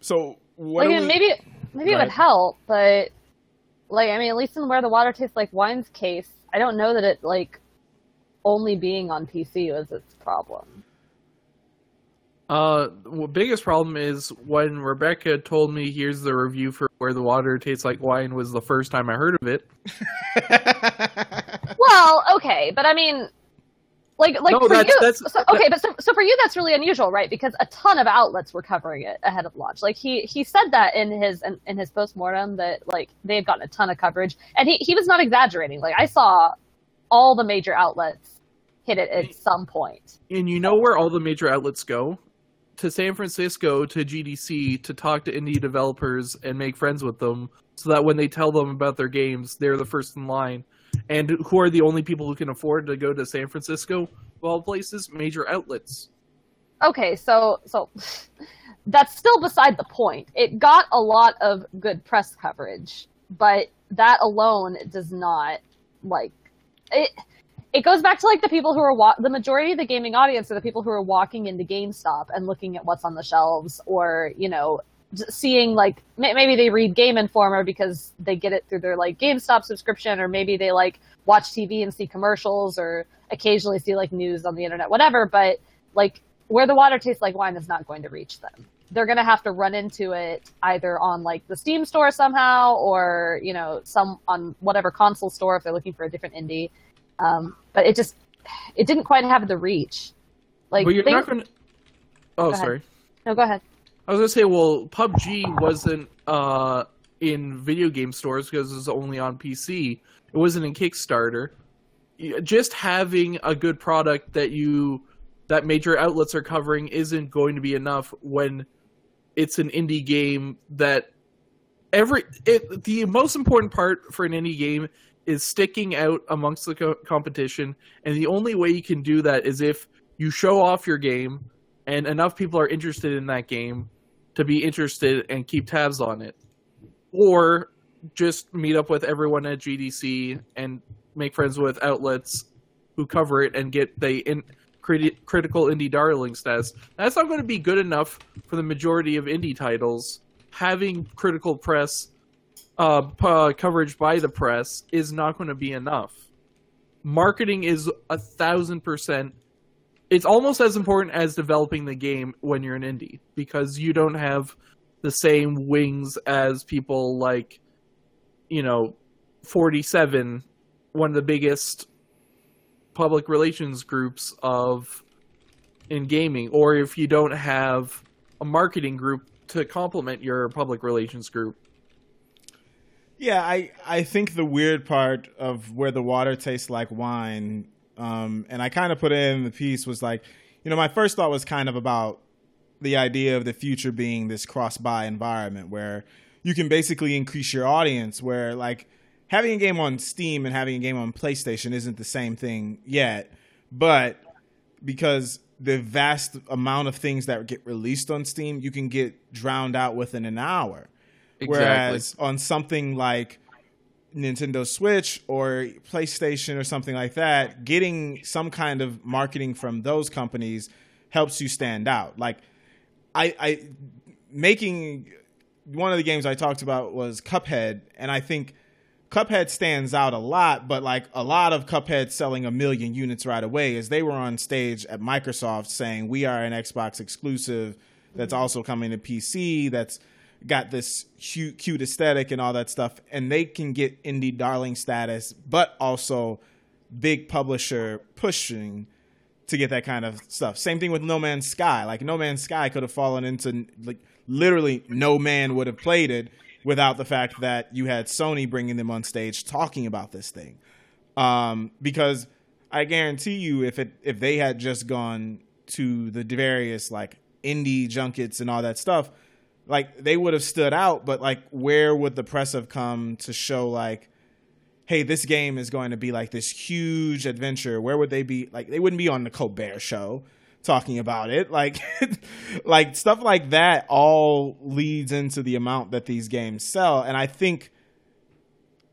So what Like, do we- maybe maybe it would help, but like I mean, at least in where the water tastes like wine's case, I don't know that it like only being on PC was its problem. Uh, the biggest problem is when Rebecca told me here's the review for where the water tastes like wine was the first time I heard of it. Well, okay, but I mean, like, like No, for that's- you, that's- so, okay, but so, so for you, that's really unusual, right? Because a ton of outlets were covering it ahead of launch. Like he he said that in his in, in his postmortem that like they had gotten a ton of coverage, and he he was not exaggerating. Like I saw all the major outlets hit it at some point. And you know where all the major outlets go? To San Francisco, to GDC, to talk to indie developers and make friends with them, so that when they tell them about their games, they're the first in line. And who are the only people who can afford to go to San Francisco? All places, major outlets. Okay, so so that's still beside the point. It got a lot of good press coverage, but that alone does not like it. It goes back to like the people who are wa- the majority of the gaming audience are the people who are walking into GameStop and looking at what's on the shelves, or you know, seeing like may- maybe they read Game Informer because they get it through their like GameStop subscription, or maybe they like watch TV and see commercials, or occasionally see like news on the internet, whatever. But like where the water tastes like wine is not going to reach them. They're going to have to run into it either on like the Steam store somehow, or you know, some on whatever console store if they're looking for a different indie. Um, but it just it didn't quite have the reach. Like, but you're think- not going. Oh, Go sorry. no, go ahead. I was gonna say, well, PUBG wasn't uh, in video game stores because it was only on PC. It wasn't in Kickstarter. Just having a good product that you that major outlets are covering isn't going to be enough when it's an indie game that every it, the most important part for an indie game is sticking out amongst the co- competition and the only way you can do that is if you show off your game and enough people are interested in that game to be interested and keep tabs on it or just meet up with everyone at GDC and make friends with outlets who cover it and get the in, criti- critical indie darling status. That's not going to be good enough for the majority of indie titles. Having critical press uh, uh, coverage by the press is not going to be enough. Marketing is a thousand percent. It's almost as important as developing the game when you're an indie because you don't have the same wings as people like, you know, 47, one of the biggest public relations groups of in gaming, or if you don't have a marketing group to complement your public relations group. Yeah, I I think the weird part of where the water tastes like wine, um, and I kind of put in the piece was like, you know, my first thought was kind of about the idea of the future being this cross-buy environment where you can basically increase your audience. Where like having a game on Steam and having a game on PlayStation isn't the same thing yet, but because the vast amount of things that get released on Steam, you can get drowned out within an hour. Whereas on something like Nintendo Switch or PlayStation or something like that, getting some kind of marketing from those companies helps you stand out. Like I, I making one of the games I talked about was Cuphead, and I think Cuphead stands out a lot, but like a lot of Cuphead selling a million units right away is they were on stage at Microsoft saying we are an Xbox exclusive that's also coming to PC that's got this cute, cute aesthetic and all that stuff, and they can get indie darling status, but also big publisher pushing to get that kind of stuff. Same thing with No Man's Sky. Like No Man's Sky could have fallen into like literally no man would have played it without the fact that you had Sony bringing them on stage talking about this thing. Um, because I guarantee you, if it if they had just gone to the various like indie junkets and all that stuff, like they would have stood out. But like, where would the press have come to show like? hey, this game is going to be like this huge adventure. Where would they be? Like, they wouldn't be on the Colbert show talking about it. Like, like stuff like that all leads into the amount that these games sell. And I think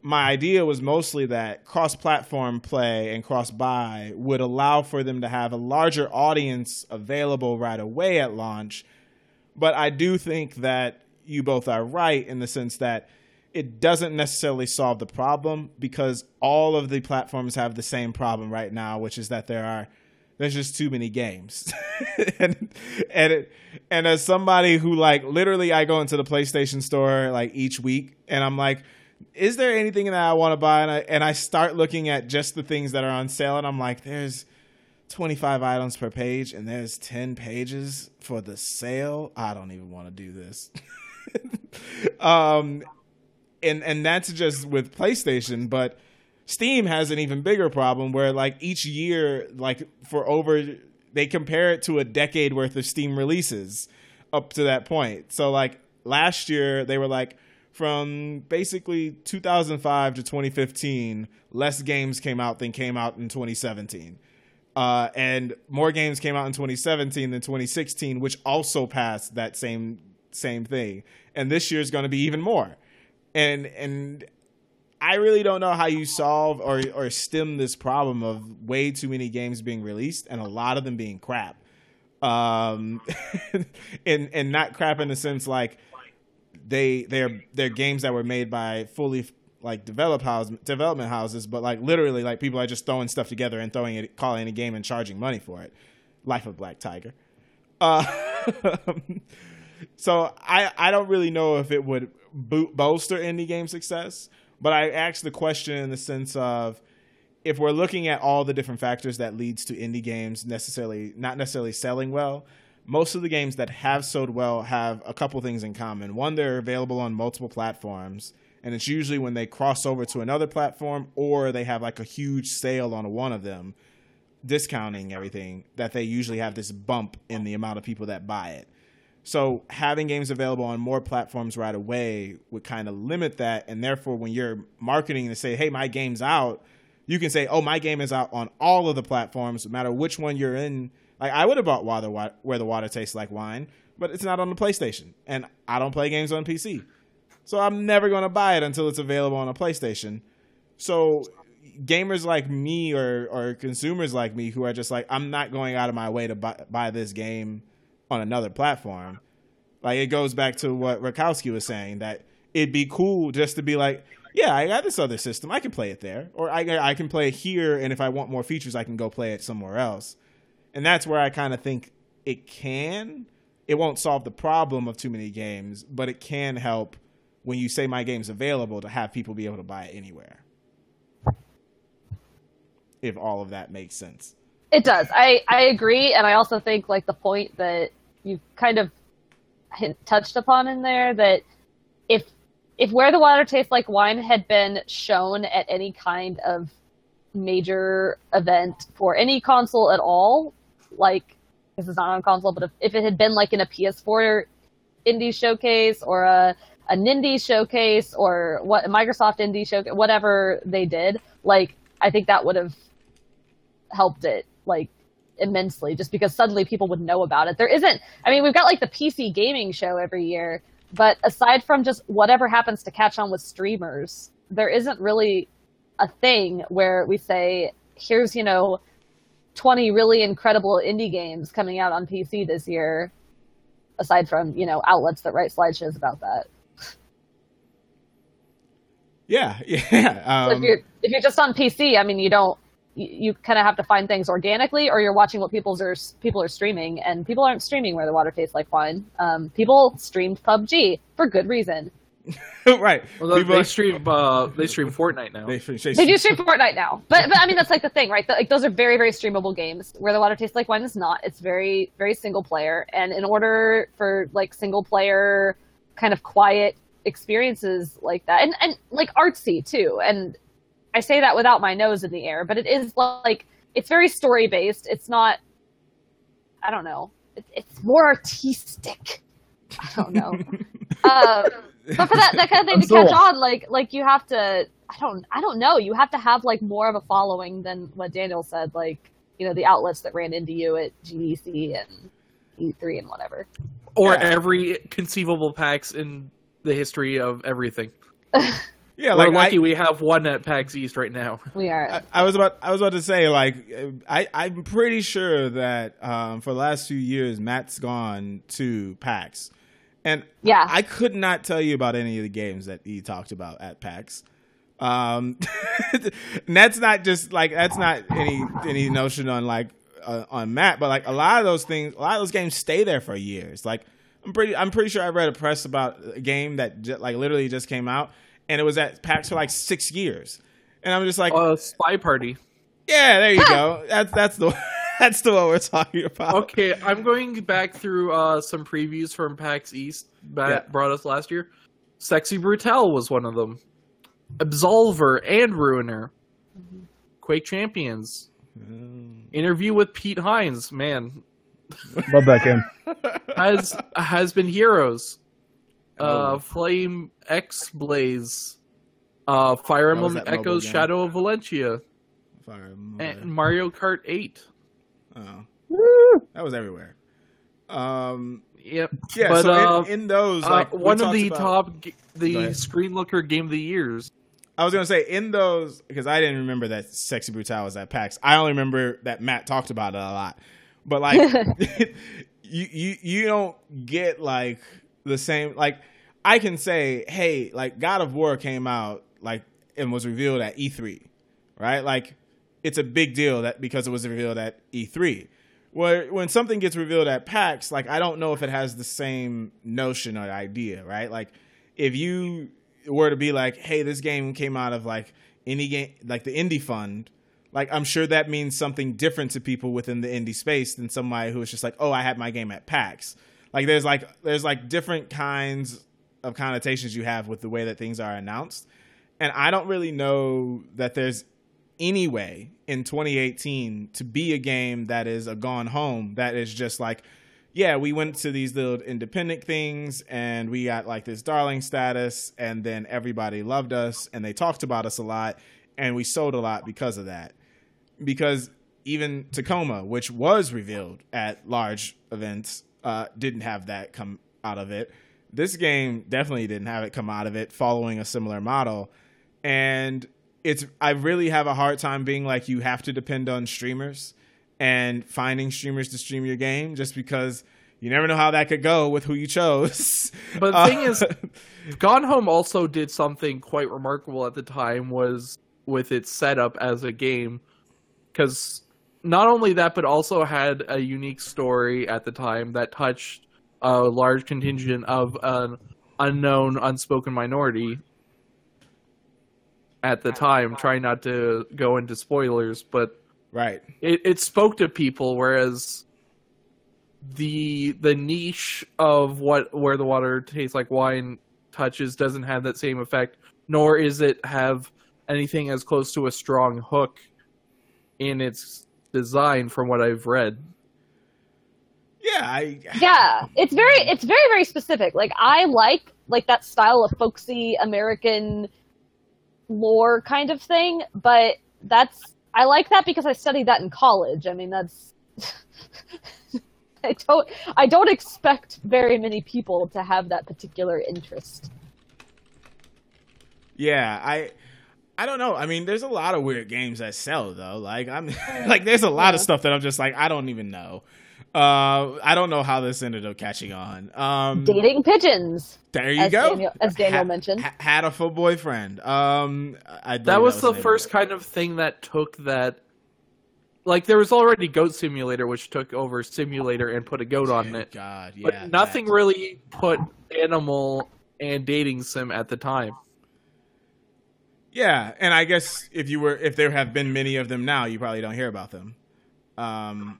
my idea was mostly that cross-platform play and cross-buy would allow for them to have a larger audience available right away at launch. But I do think that you both are right in the sense that it doesn't necessarily solve the problem because all of the platforms have the same problem right now, which is that there are there's just too many games. and and it, and as somebody who like literally I go into the PlayStation store like each week and I'm like is there anything that I want to buy and I and I start looking at just the things that are on sale and I'm like there's 25 items per page and there's 10 pages for the sale. I don't even want to do this. um and and that's just with PlayStation, but Steam has an even bigger problem where like each year, like for over, they compare it to a decade worth of Steam releases up to that point. So like last year, they were like from basically 2005 to 2015, less games came out than came out in 2017. Uh, and more games came out in 2017 than 2016, which also passed that same same thing. And this year is going to be even more and and I really don't know how you solve or or stem this problem of way too many games being released and a lot of them being crap. Um, and and not crap in the sense like they they're they're games that were made by fully like develop house development houses, but like literally like people are just throwing stuff together and throwing it, calling it a game and charging money for it. Life of Black Tiger. Uh, so I I don't really know if it would bo- bolster indie game success, but I asked the question in the sense of if we're looking at all the different factors that leads to indie games necessarily not necessarily selling well, most of the games that have sold well have a couple things in common. One, they're available on multiple platforms, and it's usually when they cross over to another platform or they have like a huge sale on one of them, discounting everything, that they usually have this bump in the amount of people that buy it. So having games available on more platforms right away would kind of limit that, and therefore, when you're marketing to say, "Hey, my game's out," you can say, "Oh, my game is out on all of the platforms, no matter which one you're in." Like I would have bought Where the Water Tastes Like Wine, but it's not on the PlayStation, and I don't play games on PC, so I'm never going to buy it until it's available on a PlayStation. So gamers like me or or consumers like me who are just like, I'm not going out of my way to buy, buy this game on another platform. Like it goes back to what Rakowski was saying that it'd be cool just to be like, yeah, I got this other system, I can play it there, or I I can play it here, and if I want more features, I can go play it somewhere else. And that's where I kind of think it can. It won't solve the problem of too many games, but it can help when you say my game's available to have people be able to buy it anywhere. If all of that makes sense. It does. I, I agree. And I also think like the point that you kind of touched upon in there that if if where the water tastes like wine had been shown at any kind of major event for any console at all, like this is not on console, but if, if it had been like in a PS4 indie showcase or a a Nindy showcase or what Microsoft indie showcase, whatever they did, like I think that would have helped it like immensely just because suddenly people would know about it. There isn't, I mean, we've got like the PC gaming show every year, but aside from just whatever happens to catch on with streamers, there isn't really a thing where we say, here's, you know, 20 really incredible indie games coming out on PC this year, aside from, you know, outlets that write slideshows about that. Yeah, yeah. Um, so if you're if you're just on PC, I mean, you don't you, you kind of have to find things organically, or you're watching what people's are people are streaming, and people aren't streaming where the water tastes like wine. Um, people streamed PUBG for good reason. right. Well, people they stream uh, they stream Fortnite now. They, they, they do stream Fortnite now, but but I mean that's like the thing, right? The, like those are very very streamable games. Where the water tastes like wine is not. It's very very single player, and in order for like single player kind of quiet experiences like that, and and like artsy too, and I say that without my nose in the air, but it is like it's very story based. It's not. I don't know. It, it's more artistic. I don't know. uh, but for that that kind of thing to catch on, like like you have to. I don't. I don't know. You have to have like more of a following than what Daniel said. Like you know the outlets that ran into you at GDC and E3 and whatever. Or yeah. every conceivable PAX in the history of everything. Yeah, We're lucky I, we have one at PAX East right now. We are. I, I, was about I was about to say like I I'm pretty sure that um, for the last few years Matt's gone to PAX, And Yeah. I could not tell you about any of the games that he talked about at PAX. Um, and that's not just like that's not any any notion on like uh, on Matt, but like a lot of those things, a lot of those games stay there for years. Like I'm pretty, I'm pretty sure I read a press about a game that j- like literally just came out, and it was at PAX for like six years, and I'm just like, Uh, Spy Party. yeah, there you go. That's that's the that's the one we're talking about. Okay, I'm going back through uh, some previews from PAX East that Yeah. brought us last year. Sexy Brutale was one of them. Absolver and Ruiner. Quake Champions. Interview with Pete Hines. Man, Love that game. has has been heroes. Uh, Oh. Flame X Blaze. Uh, Fire Emblem that Echoes. Shadow of Valentia. Fire And Mario Kart 8. Oh. That was everywhere. Um, Yep. yeah, But, so uh, in, in those, Uh, like we one of the about- top, g- the. Screen Looker Game of the Years. I was gonna say in those because I didn't remember that Sexy Brutale was at PAX. I only remember that Matt talked about it a lot, but like you you you don't get like the same like I can say hey like God of War came out like and was revealed at E3, right? Like it's a big deal that because it was revealed at E3. Where when something gets revealed at PAX, like I don't know if it has the same notion or idea, right? Like if you were to be like, hey, this game came out of like indie game like the indie fund, like I'm sure that means something different to people within the indie space than somebody who is just like, oh, I had my game at PAX. Like there's like there's like different kinds of connotations you have with the way that things are announced. And I don't really know that there's any way in 2018 to be a game that is a gone home that is just like yeah we went to these little independent things and we got like this darling status and then everybody loved us and they talked about us a lot and we sold a lot because of that because even Tacoma, which was revealed at large events, uh, didn't have that come out of it. This game definitely didn't have it come out of it, following a similar model. And it's I really have a hard time being like you have to depend on streamers and finding streamers to stream your game just because you never know how that could go with who you chose. But the Uh, thing is, Gone Home also did something quite remarkable at the time was with its setup as a game, because not only that, but also had a unique story at the time that touched a large contingent of an unknown, unspoken minority at the time. Trying not to go into spoilers, but right. it, it spoke to people whereas the the niche of what where the water tastes like wine touches doesn't have that same effect nor is it have anything as close to a strong hook in its design from what i've read. Yeah, I yeah it's very it's very very specific. Like i like like that style of folksy american lore kind of thing but that's i like that because i studied that in college. I mean that's i don't i don't expect very many people to have that particular interest. Yeah, I I don't know. I mean, there's a lot of weird games that sell though. Like I'm like there's a lot of stuff that I'm just like I don't even know. Uh I don't know how this ended up catching on. Um dating pigeons there you as go. Daniel- as Daniel Ha- mentioned. ha- Hatoful Boyfriend. Um I that was the name of first it. kind of thing that took that like there was already goat simulator which took over simulator and put a goat on it God, yeah. but nothing that. really put animal and dating sim at the time Yeah, and I guess if you were if there have been many of them now, you probably don't hear about them. Um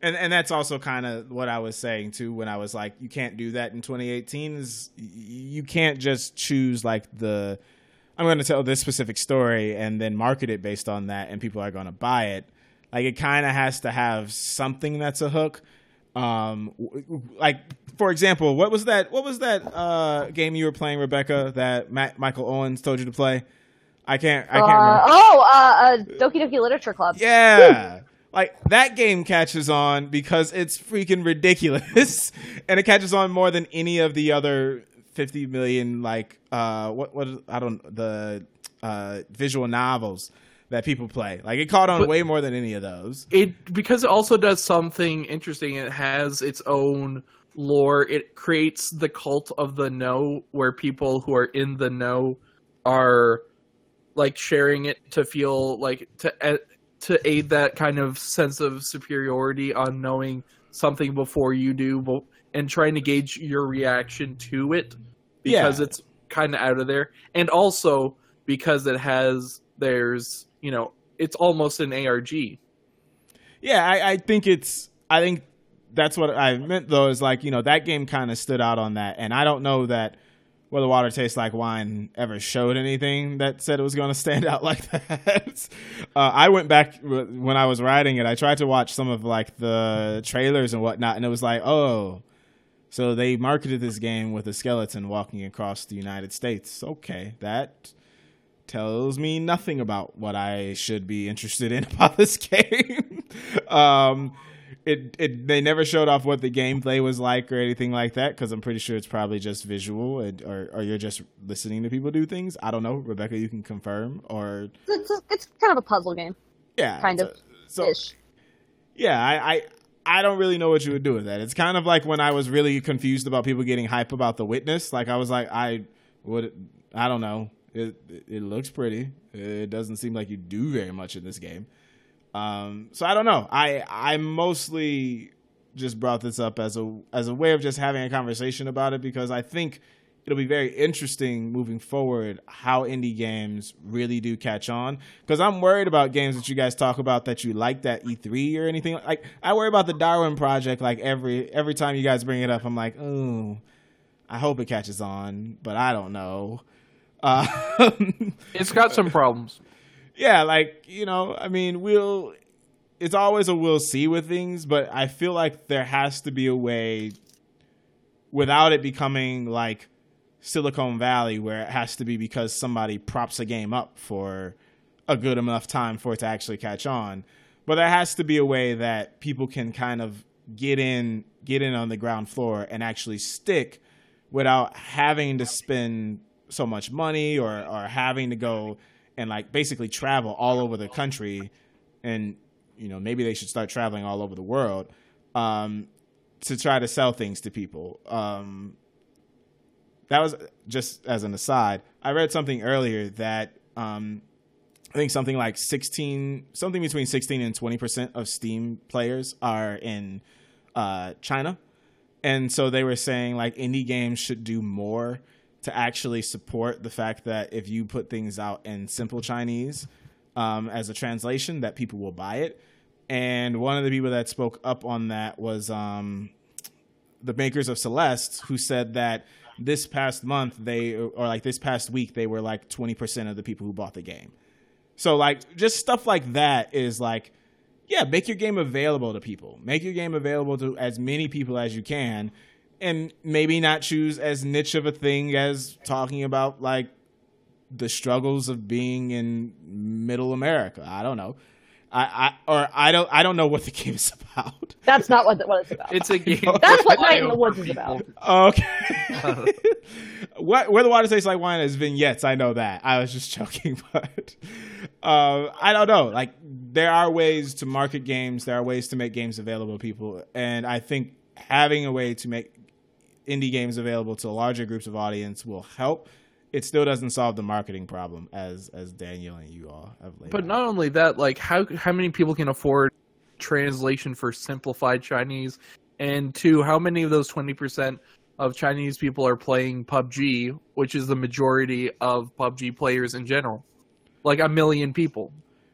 and and that's also kind of what I was saying too when I was like you can't do that in 2018 is you can't just choose like the I'm going to tell this specific story and then market it based on that and people are going to buy it. Like it kind of has to have something that's a hook. Um like for example, what was that what was that uh game you were playing Rebecca that Matt, Michael Owens told you to play? I can't I can't uh, remember. oh uh, uh doki doki literature club Yeah. Like that game catches on because it's freaking ridiculous and it catches on more than any of the other 50 million like uh what what I don't the uh visual novels that people play. Like it caught on But- way more than any of those. it because it also does something interesting. It has its own lore. It creates the cult of the know, where people who are in the know are like sharing it to feel like to to aid that kind of sense of superiority on knowing something before you do, and trying to gauge your reaction to it because Yeah. it's kind of out of there, and also because it has there's you know it's almost an ARG. Yeah, I, I think it's. I think that's what I meant though. Is like you know that game kind of stood out on that, and I don't know that where the water tastes like wine ever showed anything that said it was going to stand out like that. uh, I went back when I was writing it. I tried to watch some of like the trailers and whatnot, and it was like, oh, so they marketed this game with a skeleton walking across the United States. Okay, that tells me nothing about what I should be interested in about this game. um, it it they never showed off what the gameplay was like or anything like that because I'm pretty sure it's probably just visual and, or or you're just listening to people do things. I don't know, Rebecca. You can confirm or It's, it's, it's kind of a puzzle game, yeah, kind of So ish. yeah, I, I I don't really know what you would do with that. It's kind of like when I was really confused about people getting hype about The Witness. Like I was like, I would, I don't know. It it looks pretty. It doesn't seem like you do very much in this game. Um, so I don't know. I I mostly just brought this up as a as a way of just having a conversation about it because I think it'll be very interesting moving forward how indie games really do catch on because i'm worried about games that you guys talk about that you like that e3 or anything like i worry about the darwin project like every every time you guys bring it up i'm like oh i hope it catches on but i don't know uh, It's got some problems. Yeah like you know i mean we'll it's always a we'll see with things but i feel like there has to be a way without it becoming like silicon valley where it has to be because somebody props a game up for a good enough time for it to actually catch on. But there has to be a way that people can kind of get in get in on the ground floor and actually stick without having to spend so much money or or having to go and like basically travel all over the country and you know maybe they should start traveling all over the world um, to try to sell things to people. Um, that was just as an aside i read something earlier that um, i think something like 16 something between 16 and 20% of steam players are in uh, china. And so they were saying like indie games should do more to actually support the fact that if you put things out in simple Chinese um, as a translation, that people will buy it. And one of the people that spoke up on that was um, the makers of Celeste, who said that this past month they or like this past week they were like 20% of the people who bought the game. So like just stuff like that is like yeah, make your game available to people. Make your game available to as many people as you can and maybe not choose as niche of a thing as talking about like the struggles of being in middle America. I don't know. I, I or I don't I don't know what the game is about. That's not what, what it's about. It's a game. That's what Night in the flyover Woods is about. Okay. what where the water tastes like wine is vignettes. I know that. I was just joking, but uh, I don't know. Like there are ways to market games. There are ways to make games available to people, and I think having a way to make indie games available to larger groups of audience will help. It still doesn't solve the marketing problem, as as Daniel and you all have laid. But out. not only that, like how how many people can afford translation for simplified Chinese? And two, how many of those twenty percent of Chinese people are playing PUBG, which is the majority of PUBG players in general? Like a million people.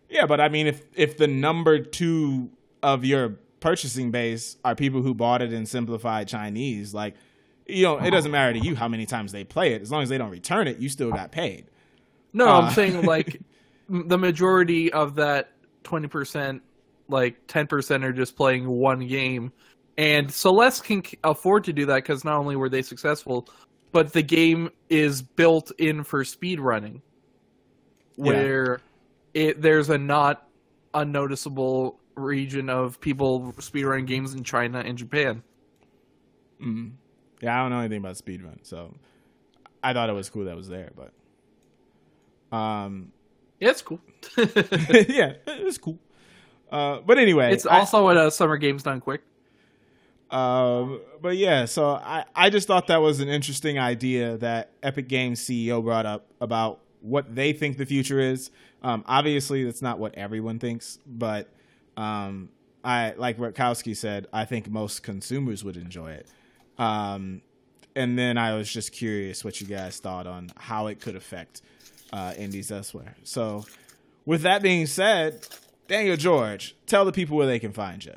Yeah, but I mean, if if the number two of your purchasing base are people who bought it in simplified Chinese, like you know, it doesn't matter to you how many times they play it. As long as they don't return it, you still got paid. No, Uh. I'm saying like the majority of that twenty percent, like ten percent, are just playing one game, and Celeste can afford to do that because not only were they successful, but the game is built in for speed running, Yeah. where it there's a not unnoticeable region of people speedrunning games in China and Japan. Mm. Yeah, I don't know anything about speedrun, so I thought it was cool that was there, but um, yeah, it's cool. yeah, it's cool. Uh, but anyway, it's also I, uh, Summer Games Done Quick. Um, but yeah, so I, I just thought that was an interesting idea that Epic Games CEO brought up about what they think the future is. Um, obviously, that's not what everyone thinks, but um, I like Rutkowski said. I think most consumers would enjoy it. Um, and then I was just curious what you guys thought on how it could affect uh, indies elsewhere. So, with that being said, Daniel George, tell the people where they can find you.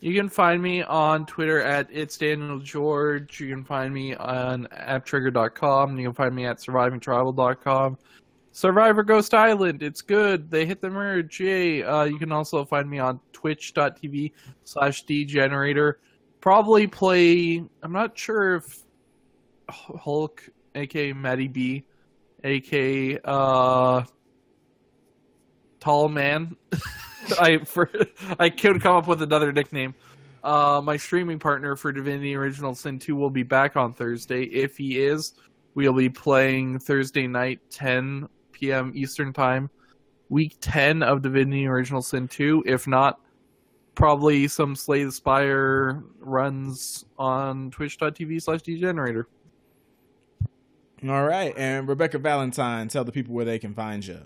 You can find me on Twitter at it's Daniel George. You can find me on apptrigger.com. You can find me at survivingtribal.com. Survivor Ghost Island, it's good. They hit the merge. Yay. Uh, you can also find me on twitch.tv slash degenerator probably play. I'm not sure if Hulk, aka Matty B, aka uh, Tall Man. I for I could come up with another nickname. Uh, my streaming partner for Divinity Original Sin 2 will be back on Thursday. If he is, we'll be playing Thursday night, 10 p.m. Eastern Time, week 10 of Divinity Original Sin 2. If not, probably some Slay the Spire runs on twitch.tv slash degenerator. All right. And Rebecca Valentine, tell the people where they can find you.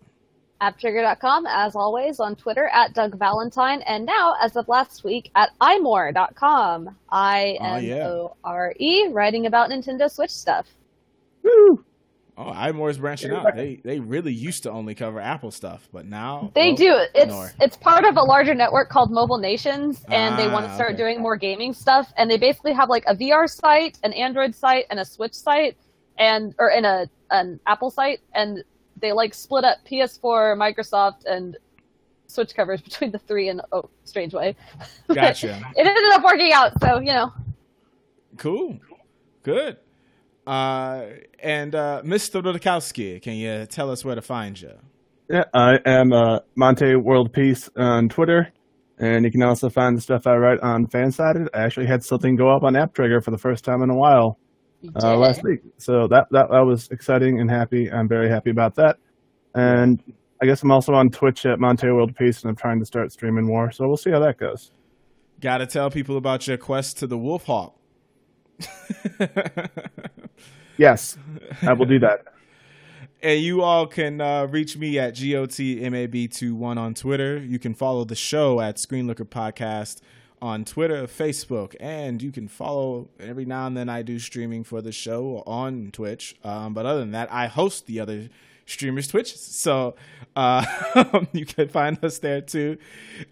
AppTrigger.com, as always, on Twitter at Doug Valentine, and now, as of last week, at imore.com. I ah, M O R E, writing about Nintendo Switch stuff. Woo! Oh, iMore's branching out. They they really used to only cover Apple stuff, but now they do. It's it's part of a larger network called Mobile Nations, and ah, they want to start okay. doing more gaming stuff. And they basically have like a VR site, an Android site, and a Switch site, and or in a an Apple site, and they like split up PS4, Microsoft, and Switch coverage between the three in a oh, strange way. Gotcha. it ended up working out, so you know. Cool. Good. Uh, and uh, Mr. Rudakowski, can you tell us where to find you? Yeah, I am uh, Monte World Peace on Twitter, and you can also find the stuff I write on Fansided. I actually had something go up on App Trigger for the first time in a while uh, last week, so that, that that was exciting and happy. I'm very happy about that, and I guess I'm also on Twitch at Monte World Peace, and I'm trying to start streaming more. So we'll see how that goes. Got to tell people about your quest to the Wolf Hawk. yes, I will do that. And you all can uh, reach me at GOTMAB21 on Twitter. You can follow the show at Screenlooker Podcast on Twitter, Facebook, and you can follow every now and then I do streaming for the show on Twitch. Um, but other than that, I host the other streamers' Twitch. So uh, you can find us there too.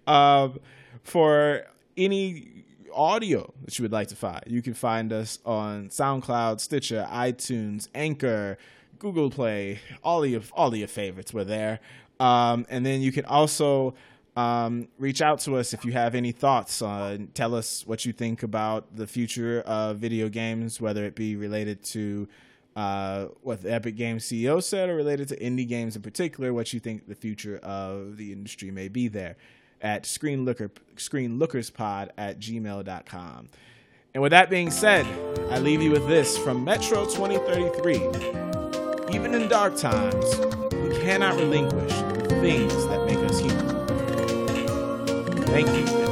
Um, for any audio that you would like to find, you can find us on SoundCloud, Stitcher, iTunes, Anchor, Google Play, all your all of your favorites were there. Um, and then you can also um, reach out to us if you have any thoughts. Uh, tell us what you think about the future of video games, whether it be related to uh, what the Epic Games CEO said or related to indie games in particular, what you think the future of the industry may be there at screenlooker, screenlookerspod at gmail.com. And with that being said, I leave you with this from Metro 2033. Even in dark times, we cannot relinquish the things that make us human. Thank you.